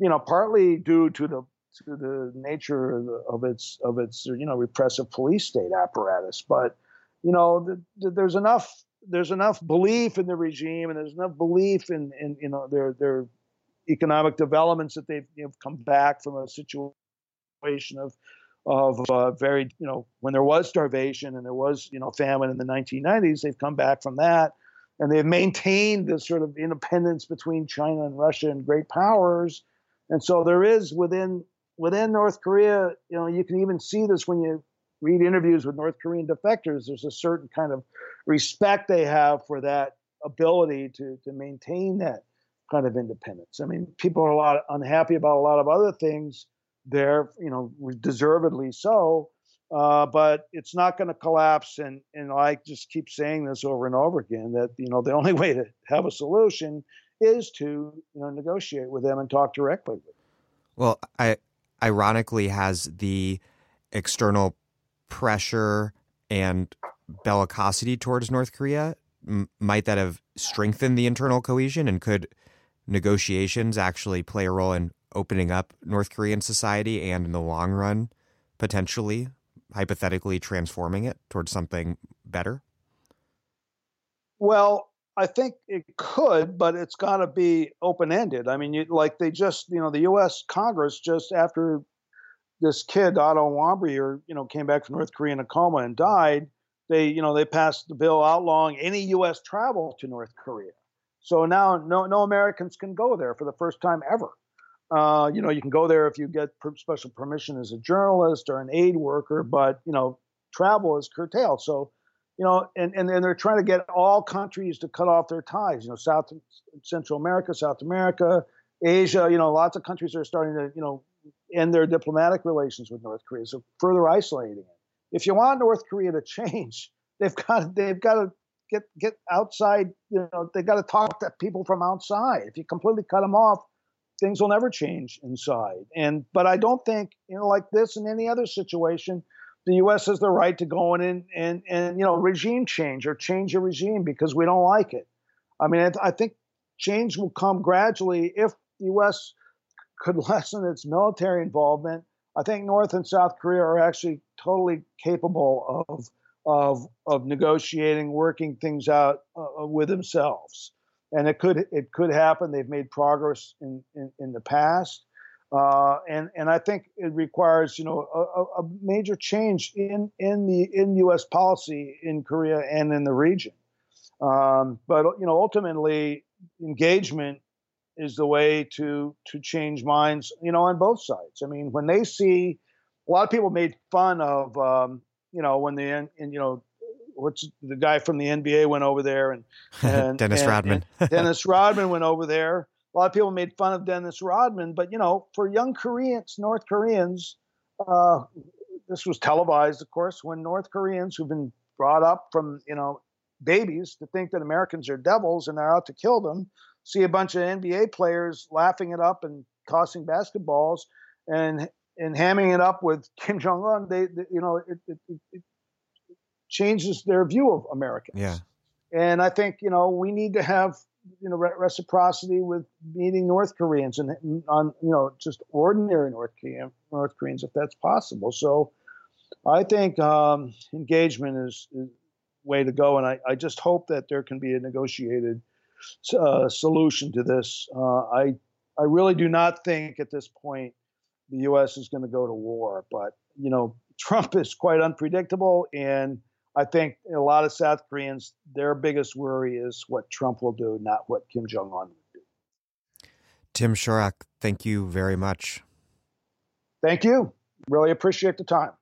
you know, partly due to the to the nature of, the, of its of its you know repressive police state apparatus. But you know, the, the, there's enough there's enough belief in the regime, and there's enough belief in in you know their their economic developments that they've you know, come back from a situation of of uh, very you know when there was starvation and there was you know famine in the 1990s they've come back from that and they've maintained this sort of independence between China and Russia and great powers and so there is within within North Korea, you know, you can even see this when you read interviews with North Korean defectors. There's a certain kind of respect they have for that ability to to maintain that kind of independence. I mean, people are a lot unhappy about a lot of other things there, you know, deservedly so. Uh, but it's not going to collapse. And and I just keep saying this over and over again that you know the only way to have a solution is to you know negotiate with them and talk directly with them. Well, I ironically has the external pressure and bellicosity towards North Korea m- might that have strengthened the internal cohesion and could negotiations actually play a role in opening up North Korean society and in the long run potentially hypothetically transforming it towards something better? Well, I think it could, but it's got to be open ended. I mean, you, like they just, you know, the U.S. Congress just after this kid Otto Warmbier, you know, came back from North Korea in a coma and died. They, you know, they passed the bill outlawing any U.S. travel to North Korea. So now no no Americans can go there for the first time ever. Uh, you know, you can go there if you get special permission as a journalist or an aid worker, but you know, travel is curtailed. So you know, and, and, and they're trying to get all countries to cut off their ties. You know, South Central America, South America, Asia. You know, lots of countries are starting to you know end their diplomatic relations with North Korea, so further isolating it. If you want North Korea to change, they've got they've got to get get outside. You know, they've got to talk to people from outside. If you completely cut them off, things will never change inside. And but I don't think you know like this in any other situation the U.S. has the right to go in and, and, and you know regime change or change a regime because we don't like it. I mean, I, I think change will come gradually if the U.S. could lessen its military involvement. I think North and South Korea are actually totally capable of of of negotiating, working things out uh, uh with themselves, and it could it could happen. They've made progress in in, in the past. Uh, and and I think it requires you know a, a, major change in in the in U.S. policy in Korea and in the region. Um, but you know ultimately engagement is the way to to change minds you know on both sides. I mean when they see a lot of people made fun of um, you know when the and you know what's the guy from the NBA went over there and, and Dennis and, Rodman and Dennis Rodman went over there a lot of people made fun of Dennis Rodman, but you know, for young Koreans, North Koreans, uh, this was televised, of course, when North Koreans who've been brought up from you know babies to think that Americans are devils and they're out to kill them, see a bunch of NBA players laughing it up and tossing basketballs and and hamming it up with Kim Jong Un, they, they, you know it, it, it, changes their view of Americans. Yeah. And I think you know we need to have you know reciprocity with meeting North Koreans and on you know just ordinary North Korean North Koreans if that's possible. So I think um, engagement is, is way to go, and I, I just hope that there can be a negotiated uh, solution to this. Uh, I I really do not think at this point the U.S. is going to go to war, but you know Trump is quite unpredictable, and I think a lot of South Koreans their biggest worry is what Trump will do, not what Kim Jong Un will do. Tim Shorrock, thank you very much. Thank you. Really appreciate the time.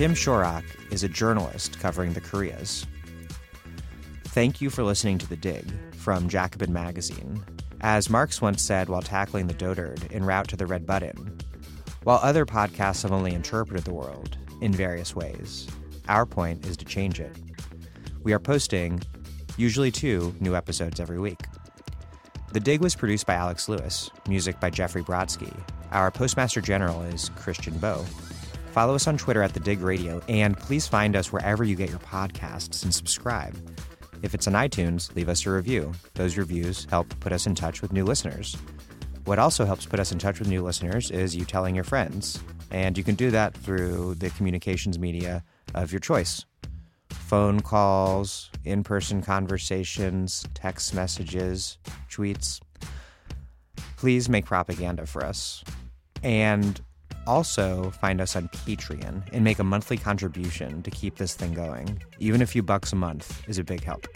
Tim Shorrock is a journalist covering the Koreas. Thank you for listening to The Dig from Jacobin Magazine. As Marx once said while tackling the dotard en route to the red button, while other podcasts have only interpreted the world in various ways, our point is to change it. We are posting, usually two, new episodes every week. The Dig was produced by Alex Lewis, music by Jeffrey Brodsky. Our Postmaster General is Christian Bowe. Follow us on Twitter at The Dig Radio, and please find us wherever you get your podcasts and subscribe. If it's on iTunes, leave us a review. Those reviews help put us in touch with new listeners. What also helps put us in touch with new listeners is you telling your friends. And you can do that through the communications media of your choice phone calls, in person conversations, text messages, tweets. Please make propaganda for us. And also, find us on Patreon and make a monthly contribution to keep this thing going. Even a few bucks a month is a big help.